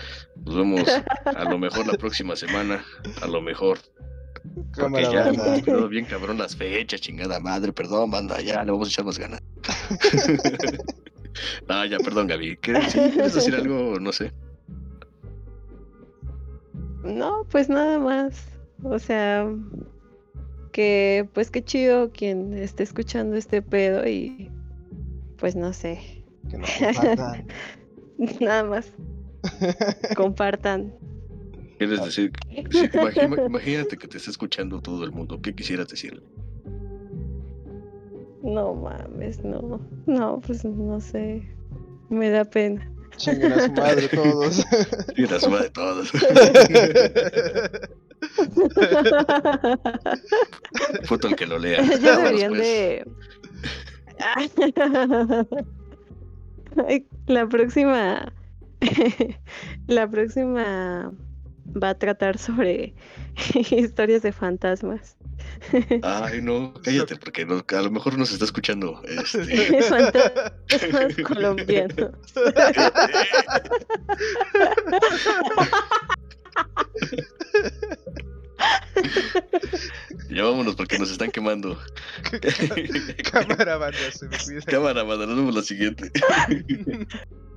Nos vemos a lo mejor la próxima semana. A lo mejor. Porque ya banda. hemos quedado bien cabrón las fechas, chingada madre. Perdón, banda. Ya le vamos a echar más ganas. no, (laughs) ya, perdón, Gaby. ¿Qué- sí, ¿Quieres decir algo? No sé. no, pues nada más. O sea, que pues qué chido quien esté escuchando este pedo y pues no sé. Que nos (laughs) compartan. Nada más. Compartan. ¿Quieres decir? sí, imagínate que te está escuchando todo el mundo. ¿Qué quisieras decirle? No mames, no. No, pues no sé. Me da pena. Chinguen a su madre todos. Y la suma de todos. (laughs) Foto el que lo lea. ya deberían pues. de. (laughs) La próxima. (laughs) la próxima va a tratar sobre (laughs) historias de fantasmas. Ay, no, cállate, porque no- a lo mejor nos está escuchando. Este, (laughs) fantasmas colombianos. (laughs) ya vámonos porque nos están quemando. (laughs) Cámara, banda, se me cuida. Cámara, banda, nos vemos la siguiente. (laughs)